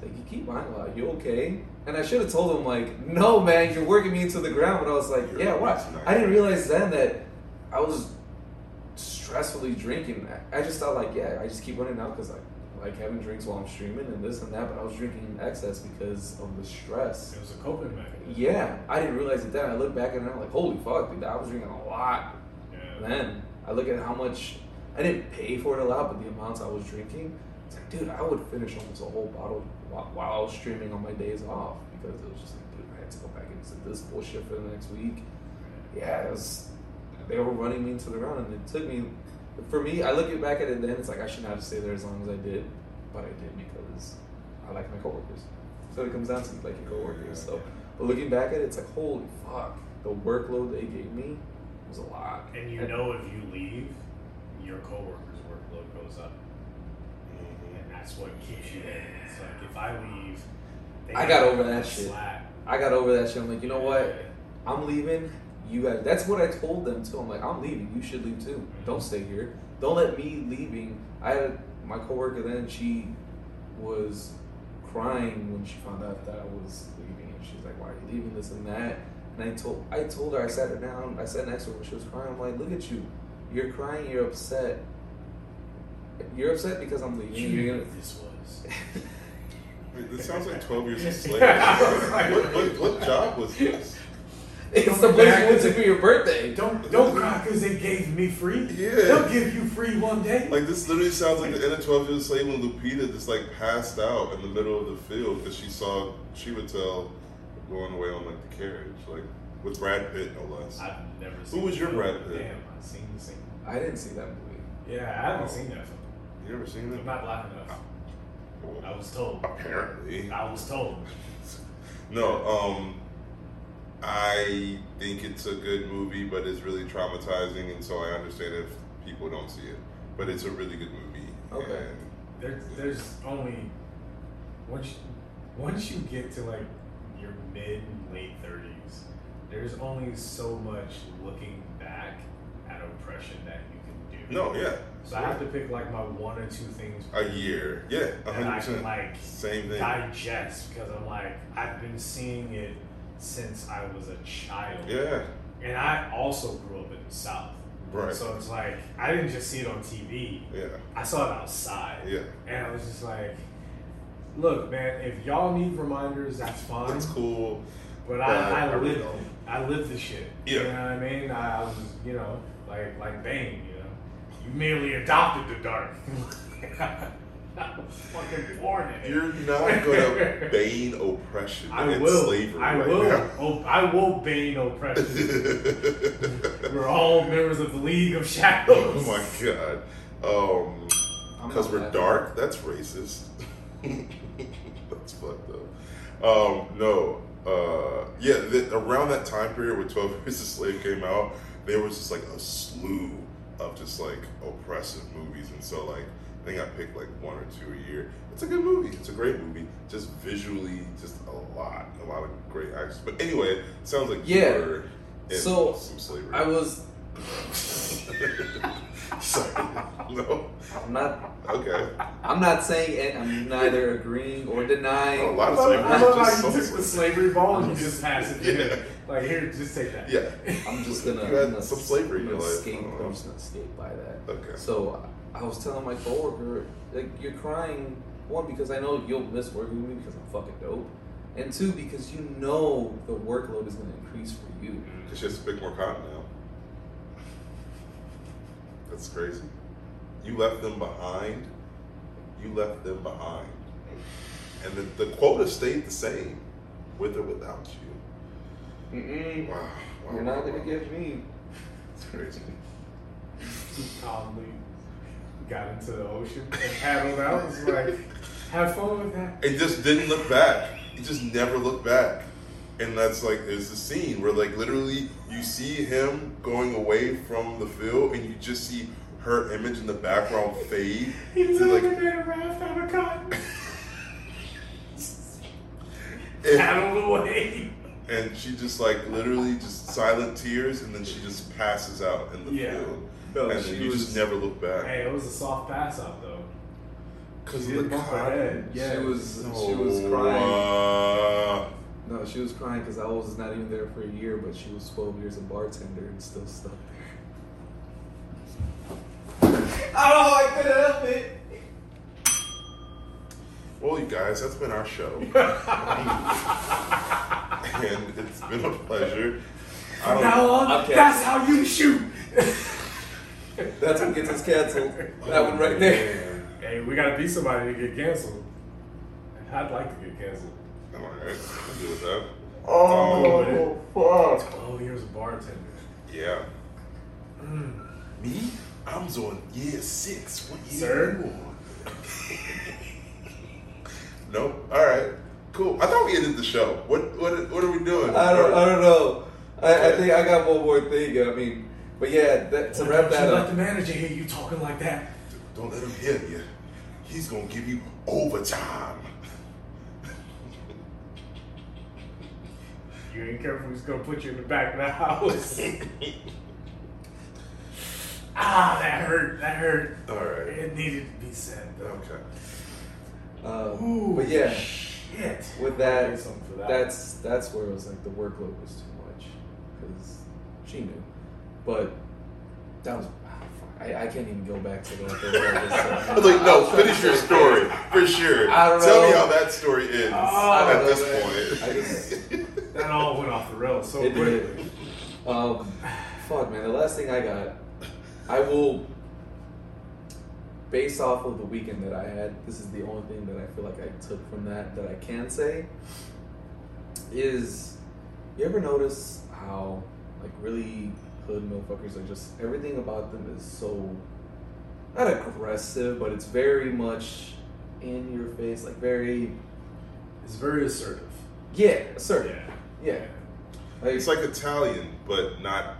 like you keep buying a lot, you okay? And I should have told him like, no man, you're working me into the ground. But I was like, You're yeah, what? I didn't realize then that I was stressfully drinking. I, I just thought like, yeah, I just keep running out because like like having drinks while I'm streaming and this and that. But I was drinking in excess because of the stress. It was a coping mechanism. Yeah, I didn't realize it then. I look back and I'm like, holy fuck, dude, I was drinking a lot Yeah. then. I look at how much I didn't pay for it a lot, but the amounts I was drinking, it's like, dude, I would finish almost a whole bottle while, while I was streaming on my days off because it was just like, dude, I had to go back into this bullshit for the next week. Yeah, it was. They were running me into the ground, and it took me. For me, I look it back at it then. It's like I shouldn't have to stay there as long as I did, but I did because I like my coworkers. So it comes down to like your coworkers. So, but looking back at it, it's like holy fuck, the workload they gave me was a lot. And you know, if you leave, your coworkers' workload goes up, Mhm. and that's what keeps you there. It's like if I leave, they I got over that the shit. slack. I got over that shit. I'm like, you know what? I'm leaving. You guys. That's what I told them too. I'm like, I'm leaving. You should leave too. Don't stay here. Don't let me leaving. I had my coworker then. She was crying when she found out that I was leaving, and she's like, "Why are you leaving? This and that." And I told I told her. I sat her down. I sat next to her when she was crying. I'm like, "Look at you. You're crying. You're upset. You're upset because I'm leaving. You You're knew what this was. Wait, this sounds like 12 years of slavery. What, what, what job was this? It's the place you went to for your birthday. Don't don't cry because they gave me free. Yeah. They'll give you free one day. Like, this literally sounds like the end of 12 Years a Slave when Lupita just, like, passed out in the middle of the field because she saw Chiwetel going away on, like, the carriage. Like, with Brad Pitt, no less. I've never seen Who was your. Brad Pitt? Damn, I've seen the same. I didn't see that movie. Yeah, I haven't seen that film. You ever seen I'm it? not black enough. I was told. Apparently. I was told. No, um, I think it's a good movie, but it's really traumatizing, and so I understand if people don't see it. But it's a really good movie. Okay. and- There's there's only once you, once you get to like your mid late thirties, there's only so much looking back at oppression that you can do. no, yeah. So I have to pick like my one or two things A year. Yeah, a that hundred I can percent. like Same thing. digest because I'm like I've been seeing it since I was a child. Yeah. And I also grew up in the South. Right. So it's like I didn't just see it on TV. Yeah. I saw it outside. Yeah. And I was just like, look, man, if y'all need reminders, that's fine. It's cool. But I, I I lived it. I lived the shit. Yeah. You know what I mean? I, I was, you know, like like Bane, you know. You merely adopted the dark. I was fucking born in it. You're not gonna bane oppression I and will. slavery I right will. now. Oh, I will bane oppression. We're all members of the League of Shadows. oh my god. Um, because we're laughing. dark. That's racist. that's fucked up. Um, no. Uh, yeah. The, around that time period when Twelve Years a Slave came out, there was just like a slew of just like oppressive movies, and so like I think I picked like one or two a year. It's a good movie. It's a great movie. Just visually, just a lot, a lot of great actors. But anyway, it sounds like you Yeah. were in So, some slavery. I was. Sorry. No. I'm not. Okay. I'm not saying. it- I'm neither agreeing or denying. A lot of slavery. I is love just how you took the slavery ball and you just passed it Yeah. Him. Like, here, just take that. Yeah. I'm just gonna. You had I'm gonna some slavery in I'm your life. Skate, oh. I'm just gonna escape by that. Okay. So I was telling my coworker, like, you're crying. One because I know you'll miss working with me because I'm fucking dope, and two because you know the workload is gonna increase for you. Mm. Because she has to pick more cotton now. That's crazy. You left them behind. You left them behind. And the, the quota stayed the same, with or without you. Mm-mm. Wow. wow You're not wow, gonna wow. give me. It's crazy. Calmly got into the ocean and paddled out. It's like, have fun with that. It just didn't look back. It just never looked back. And that's like there's a scene where like literally you see him going away from the field and you just see her image in the background fade He to literally like made a raft out of cotton. and, paddled away. And she just like literally just silent tears and then she just passes out in the Yeah. field. No, and she then you was- just never look back. Hey, it was a soft pass out though. Because She of did the bump her head. Yeah. She was. Oh, She was crying. uh, No, she was crying because I was not even there for a year, but she was 12 years a bartender and still stuck there. I don't know. I couldn't help it. Well, you guys, that's been our show. and it's been a pleasure. I From don't now on, Okay. that's how you shoot. That's what gets us canceled. That one right oh, there. Man. hey, we gotta be somebody to get canceled. I'd like to get canceled. I'm alright. I'm good with that. Oh, um, fuck. Oh, here's a bartender. Yeah. Mm. Me? I'm on year six. What year Sir? you nope. Alright. Cool. I thought we ended the show. What what what are we doing? I don't. I don't know. I, I think I got one more thing. I mean, but yeah, that, to wrap Don't that you let the manager hear you talking like that. Don't let him hear you. He's gonna give you overtime. You ain't careful, he's gonna put you in the back of the house. ah, that hurt. That hurt. Alright. It needed to be said though. Okay. Um, Ooh, but yeah, shit. with that, for that. that's that's where it was like the workload was too much because she knew, but that was. ah, fuck, I, I can't even go back to that. I was like, no, finish your story for sure. I don't Tell me how that story ends I at this man. point. I just- that all went off the rails so It quickly. Um, fuck, man. The last thing I got, I will, based off of the weekend that I had, this is the only thing that I feel like I took from that that I can say is, you ever notice how like really hood motherfuckers are just everything about them is so not aggressive, but it's very much in your face, like very It's very assertive. yeah, assertive. Yeah. Yeah. Like, It's like Italian, but not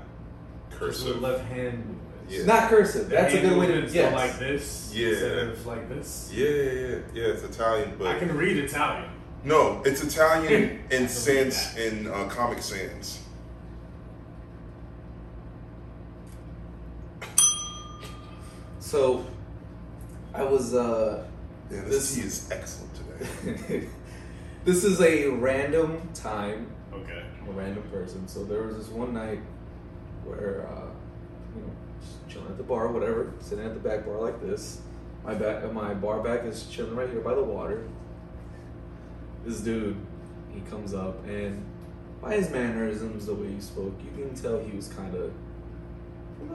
cursive. left hand movements. Yeah. not cursive. The That's a good way to movements yes. like this. Yeah. Instead of like this. Yeah, yeah, yeah, yeah. It's Italian, but I can read Italian. no, it's Italian in I believe Sans that. in uh, Comic Sans. So I was uh Yeah, this, This- tea is excellent today. this is a random time Okay. I'm a random person. So there was this one night where, uh, you know, just chilling at the bar, whatever, sitting at the back bar like this. My back, my bar back is chilling right here by the water. This dude, he comes up and by his mannerisms, the way he spoke, you can tell he was kind of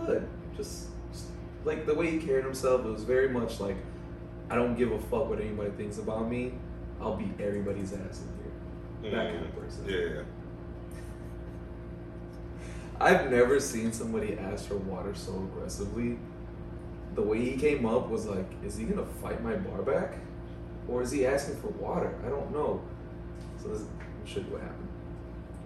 good. Just, just like the way he carried himself, it was very much like, I don't give a fuck what anybody thinks about me. I'll beat everybody's ass in here. That mm-hmm. kind of person. Yeah, yeah. I've never seen somebody ask for water so aggressively. The way he came up was like, is he gonna fight my bar back? Or is he asking for water? I don't know. So this I'll show you what happened.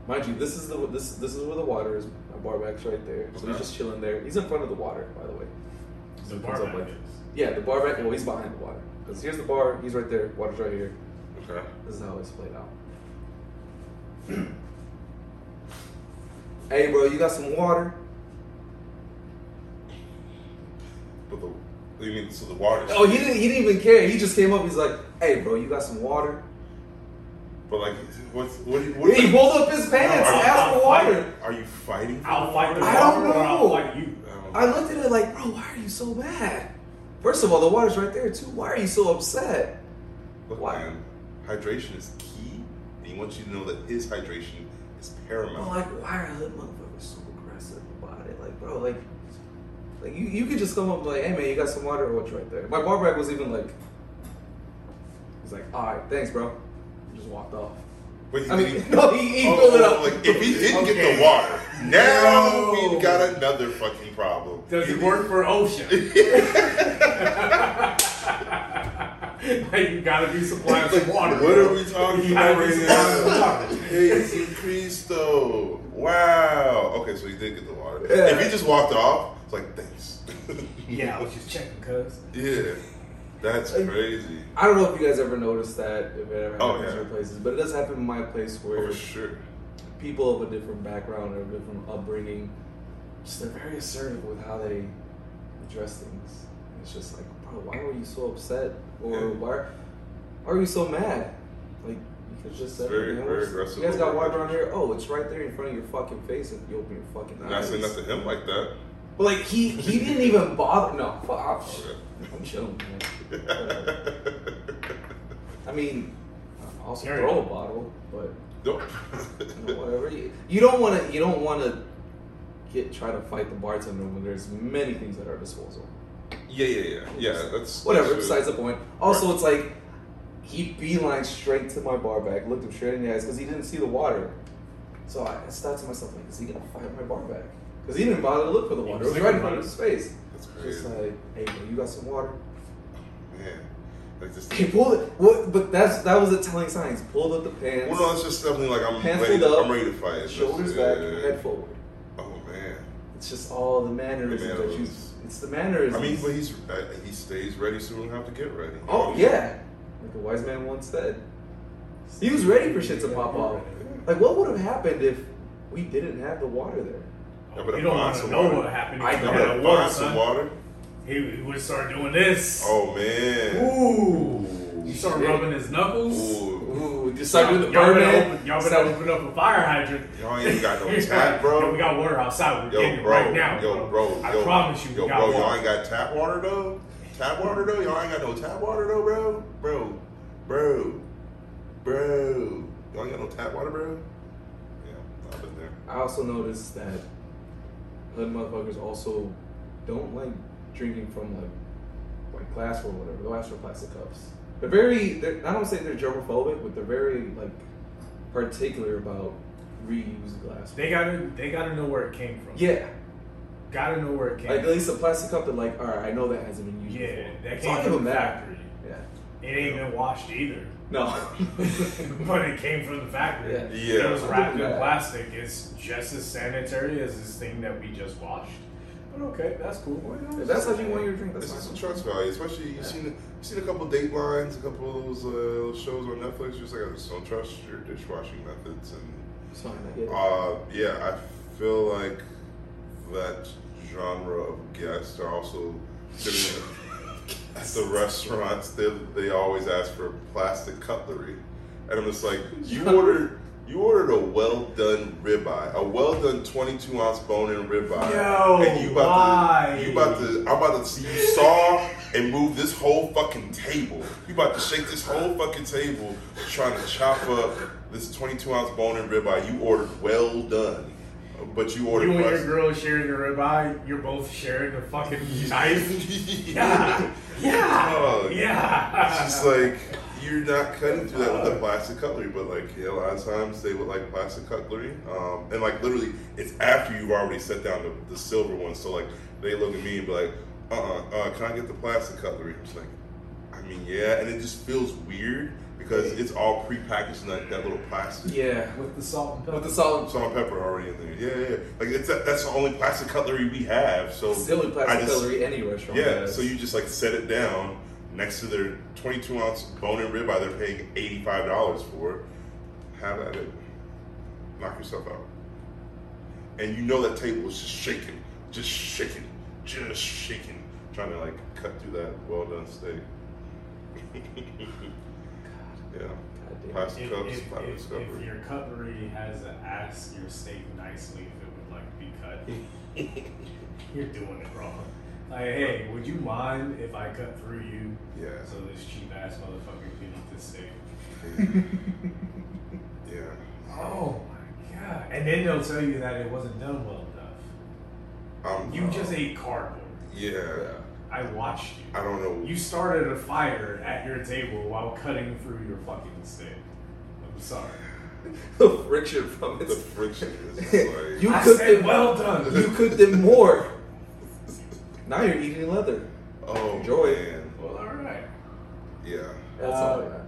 Mind you, this is the this this is where the water is. My bar back's right there. So he's just chilling there. He's in front of the water, by the way. The bar back like-. Yeah, the bar back. Well, he's behind the water. Because here's the bar. He's right there. Water's right here. Okay. This is how it's played out. hey, bro, you got some water? But the what you mean so the water? Oh, he didn't. He didn't even care. He just came up. He's like, "Hey, bro, you got some water?" But like, what's what? do what He pulled up his pants, No, and I'll- asked for water. Are you fighting? For I'll fight the water? I don't water or I'll know. fight you. I looked at it like, "Bro, why are you so mad?" First of all, the water's right there too. Why are you so upset? Look, Why? man, hydration is key, and he wants you to know that his hydration is I'm paramount. like, why are hood motherfuckers so aggressive about it? Like, bro, like, like you, you could just come up and be like, "Hey, man, you got some water?" Or what's right there? My bar back was even like, he's like, "All right, thanks, bro." He just walked off. Wait, I mean, he- no, he, he Oh, filled it oh, up. Like, if he didn't get the water, now No. we've got another fucking problem. Does He- it work for Ocean? like you gotta be supplying some water. What are we talking about right now? Water. Jesus Cristo! Wow. Okay, so he did get the water. Yeah. If he just walked off, it's like thanks. Yeah, I was just checking, cuz. yeah, that's Like- crazy. I don't know if you guys ever noticed that, if it ever Oh, happens yeah. your places, but it does happen in my place where Oh, for sure. people of a different background or a different upbringing, just they're very assertive with how they address things. It's just like, bro, why were you so upset? Or Yeah. why, why are you so mad? Like, you could just say, Very, "Man, very aggressive You guys got over water around hydration. here? Oh, it's right there in front of your fucking face if you open your fucking I'm not saying that to him like that. But like, he, he didn't even bother. No, fuck off. Okay. Oh, I'm chilling, man. I mean, I'll also Carry throw a bottle, but Nope. you know, whatever. You, you don't want to. You don't want to get try to fight the bartender when there's many things at our disposal. yeah, yeah, yeah, yeah. That's Whatever. that's Besides the point. Also, Right. it's like he beeline straight to my bar back, looked him straight in the eyes because he didn't see the water. So I, I thought to myself, like, is he gonna fight my bar back? Because he didn't bother to look for the water. It was right in front of his face. That's crazy. Just like, hey, bro, you got some water? man. Like this. He pulled it. What? But that's that was a telling sign. He pulled up the pants, Well, no, it's just definitely like I'm Pants ready. To, up, I'm ready to fight. It's shoulders just, back, yeah. head forward. Oh man. It's just all the mannerisms that you. It's the mannerisms. I mean, but he's uh, he stays ready, so we don't have to get ready. Oh yeah, like a wise man once said. He was ready for shit to pop off. Like, what would have happened if we didn't have the water there? Yeah, but you don't want to know water. what happened. I if you know. had Find water, some son. water. He, he would start doing this. Oh man. Ooh. He started Shit. rubbing his knuckles. Ooh. Ooh, just start doing the y'all better Birdman. open, y'all better Start- open up a fire hydrant. Y'all ain't got no tap, bro. Yo, we got water outside. We're Yo, getting it right now. yo, bro, I yo, promise you, yo, we got bro, y'all ain't got tap water though. Tap water though, y'all ain't got no tap water though, bro, bro, bro, bro. Y'all ain't got no tap water, bro. Yeah, I've been there. I also noticed that hood motherfuckers also don't like drinking from like like glass or whatever. They'll ask for plastic cups. They're very. They're, I don't say they're germophobic, but they're very like particular about reused glass. They gotta they gotta know where it came from. Yeah. Gotta know where it came. Like at least a plastic cup that like, all right, I know that hasn't been used yeah, before. that So I'll came give from the factory. Yeah. It ain't been washed either. No. but it came from the factory. Yeah. Yeah. It was wrapped in plastic. It's just as sanitary as this thing that we just washed. But okay, that's cool. if that's how you want your drink, that's This is fine. some trust value, especially you've Yeah. seen you've seen a couple Datelines, a couple of those uh, shows on Netflix. Just like I just don't trust your dishwashing methods, and It's fine. I uh, yeah, I feel like that genre of guests are also sitting at the restaurants. They they always ask for plastic cutlery, and I'm just like, you ordered. You ordered a well done ribeye, a well done 22 ounce bone in ribeye, Yo, and you about why? to, you about to, I'm about to see you saw and move this whole fucking table. You about to shake this whole fucking table, trying to chop up this 22 ounce bone in ribeye. You ordered well done, but you ordered You and your girl sharing the ribeye, you're both sharing a fucking knife. Yeah. Yeah. Dog. Yeah. It's just like you're not cutting through that with the plastic cutlery, but like yeah, a lot of times they would like plastic cutlery, um, and like literally it's after you've already set down the, the silver one. So like they look at me and be like, uh, uh uh, can I get the plastic cutlery? I'm just like, I mean yeah, and it just feels weird because it's all prepackaged in that, that little plastic. Yeah. With the salt and pepper. With the salt, Salt and pepper already in there. Yeah, yeah. yeah. Like it's that's the only plastic cutlery we have. So it's the only plastic just- cutlery any restaurant Yeah, has. so you just like set it down next to their 22 ounce bone and ribeye they're paying $85 for. Have at it. Knock yourself out. And you know that table is just shaking, just shaking, just shaking, trying to like cut through that well done steak. yeah. God damn. Plastic if, cups, if, plastic if, cutlery. if your cutlery has to ask your steak nicely if it would like to be cut, you're doing it wrong. Like, hey, would you mind if I cut through you Yeah. so this cheap ass motherfucker can eat this steak? Yeah. Oh my god! And then they'll tell you that it wasn't done well enough. Um, You just ate cardboard. Yeah. I watched you. I don't know. You started a fire at your table while cutting through your fucking steak. I'm sorry. the friction from it. the friction is like. You I cooked said them well done. You cooked it more. Now you're eating leather. oh, Enjoy man. Well, all right. Yeah. That's Uh,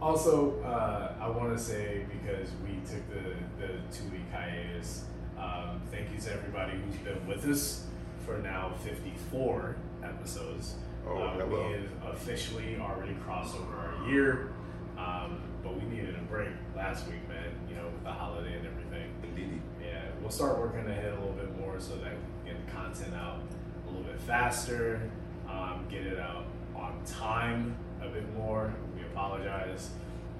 all Also, uh, I want to say because we took the, the two week hiatus, um, thank you to everybody who's been with us for now 54 episodes. Oh, uh, hello. We have officially already crossed over our year, um, but we needed a break last week, man, you know, with the holiday and everything. Indeed. Yeah, we'll start working ahead a little bit more so that we can get the content out a little bit faster, um, get it out on time a bit more. We apologize,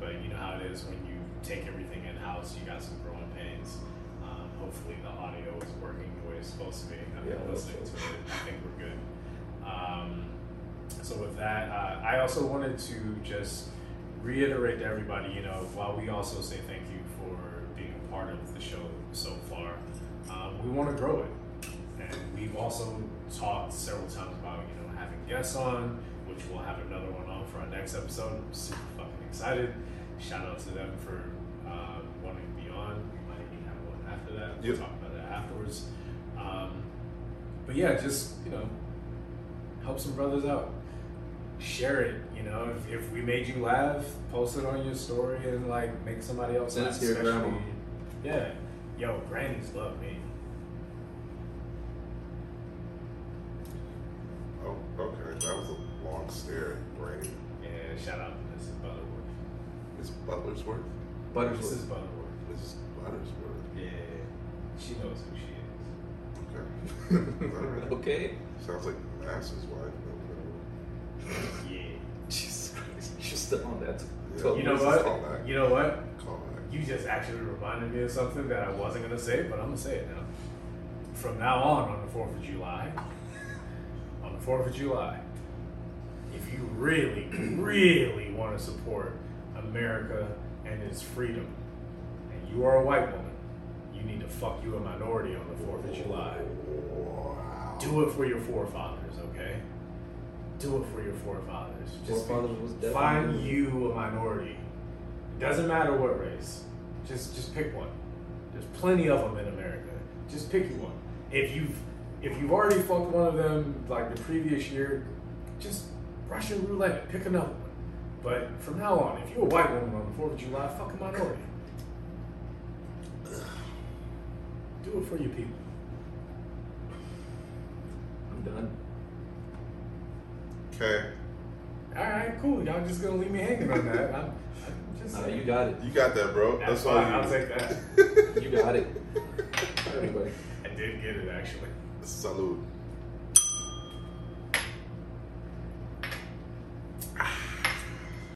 but you know how it is when you take everything in house, you got some growing pains. Um, hopefully, the audio is working the way it's supposed to be. I've Yeah, been listening to it. I think we're good. Um, so with that, uh, I also wanted to just reiterate to everybody, you know, while we also say thank you for being a part of the show so far, um, we want to grow it. And we've also talked several times about, you know, having guests on, which we'll have another one on for our next episode. I'm super fucking excited. Shout out to them for uh, wanting to be on. We might even have one after that. We'll Yep. talk about that afterwards. Um, but yeah, just, you know, help some brothers out. Share it, you know. If, if we made you laugh, post it on your story and like make somebody else Send it laugh. to your grandma. Yeah, yo, grannies love me. Oh, okay. That was a long stare at Granny. Yeah, shout out to Mrs. Butterworth. Miss Butlersworth? Buttersworth. Mrs. Butterworth. Mrs. Buttersworth. Yeah, she knows who she is. Okay. All right. Okay. Sounds like Master's wife. Yeah. Jesus Christ. You're still on that. Yeah. Twelve You know years. what? call back. You know what? Call back. You just actually reminded me of something that I wasn't gonna say, but I'm gonna say it now. From now on, on the Fourth of July, on the Fourth of July, if you really, really want to support America and its freedom, and you are a white woman, you need to fuck you a minority on the Fourth of July. Do it for your forefathers, okay? Do it for your forefathers. Just Forefathers find you a minority. It Doesn't matter what race. Just just pick one. There's plenty of them in America. Just pick one. If you've if you've already fucked one of them like the previous year, just Russian roulette, pick another one. But from now on, if you're a white woman on the Fourth of July, fuck a minority. Do it for your people. I'm done. Okay, All right, cool. Y'all just gonna leave me hanging on that? I'm, I'm just Nah, saying. you got it. you got that, bro. That's That's all fine. you. I'll take that. You got it. Everybody. I did get it actually. Salute.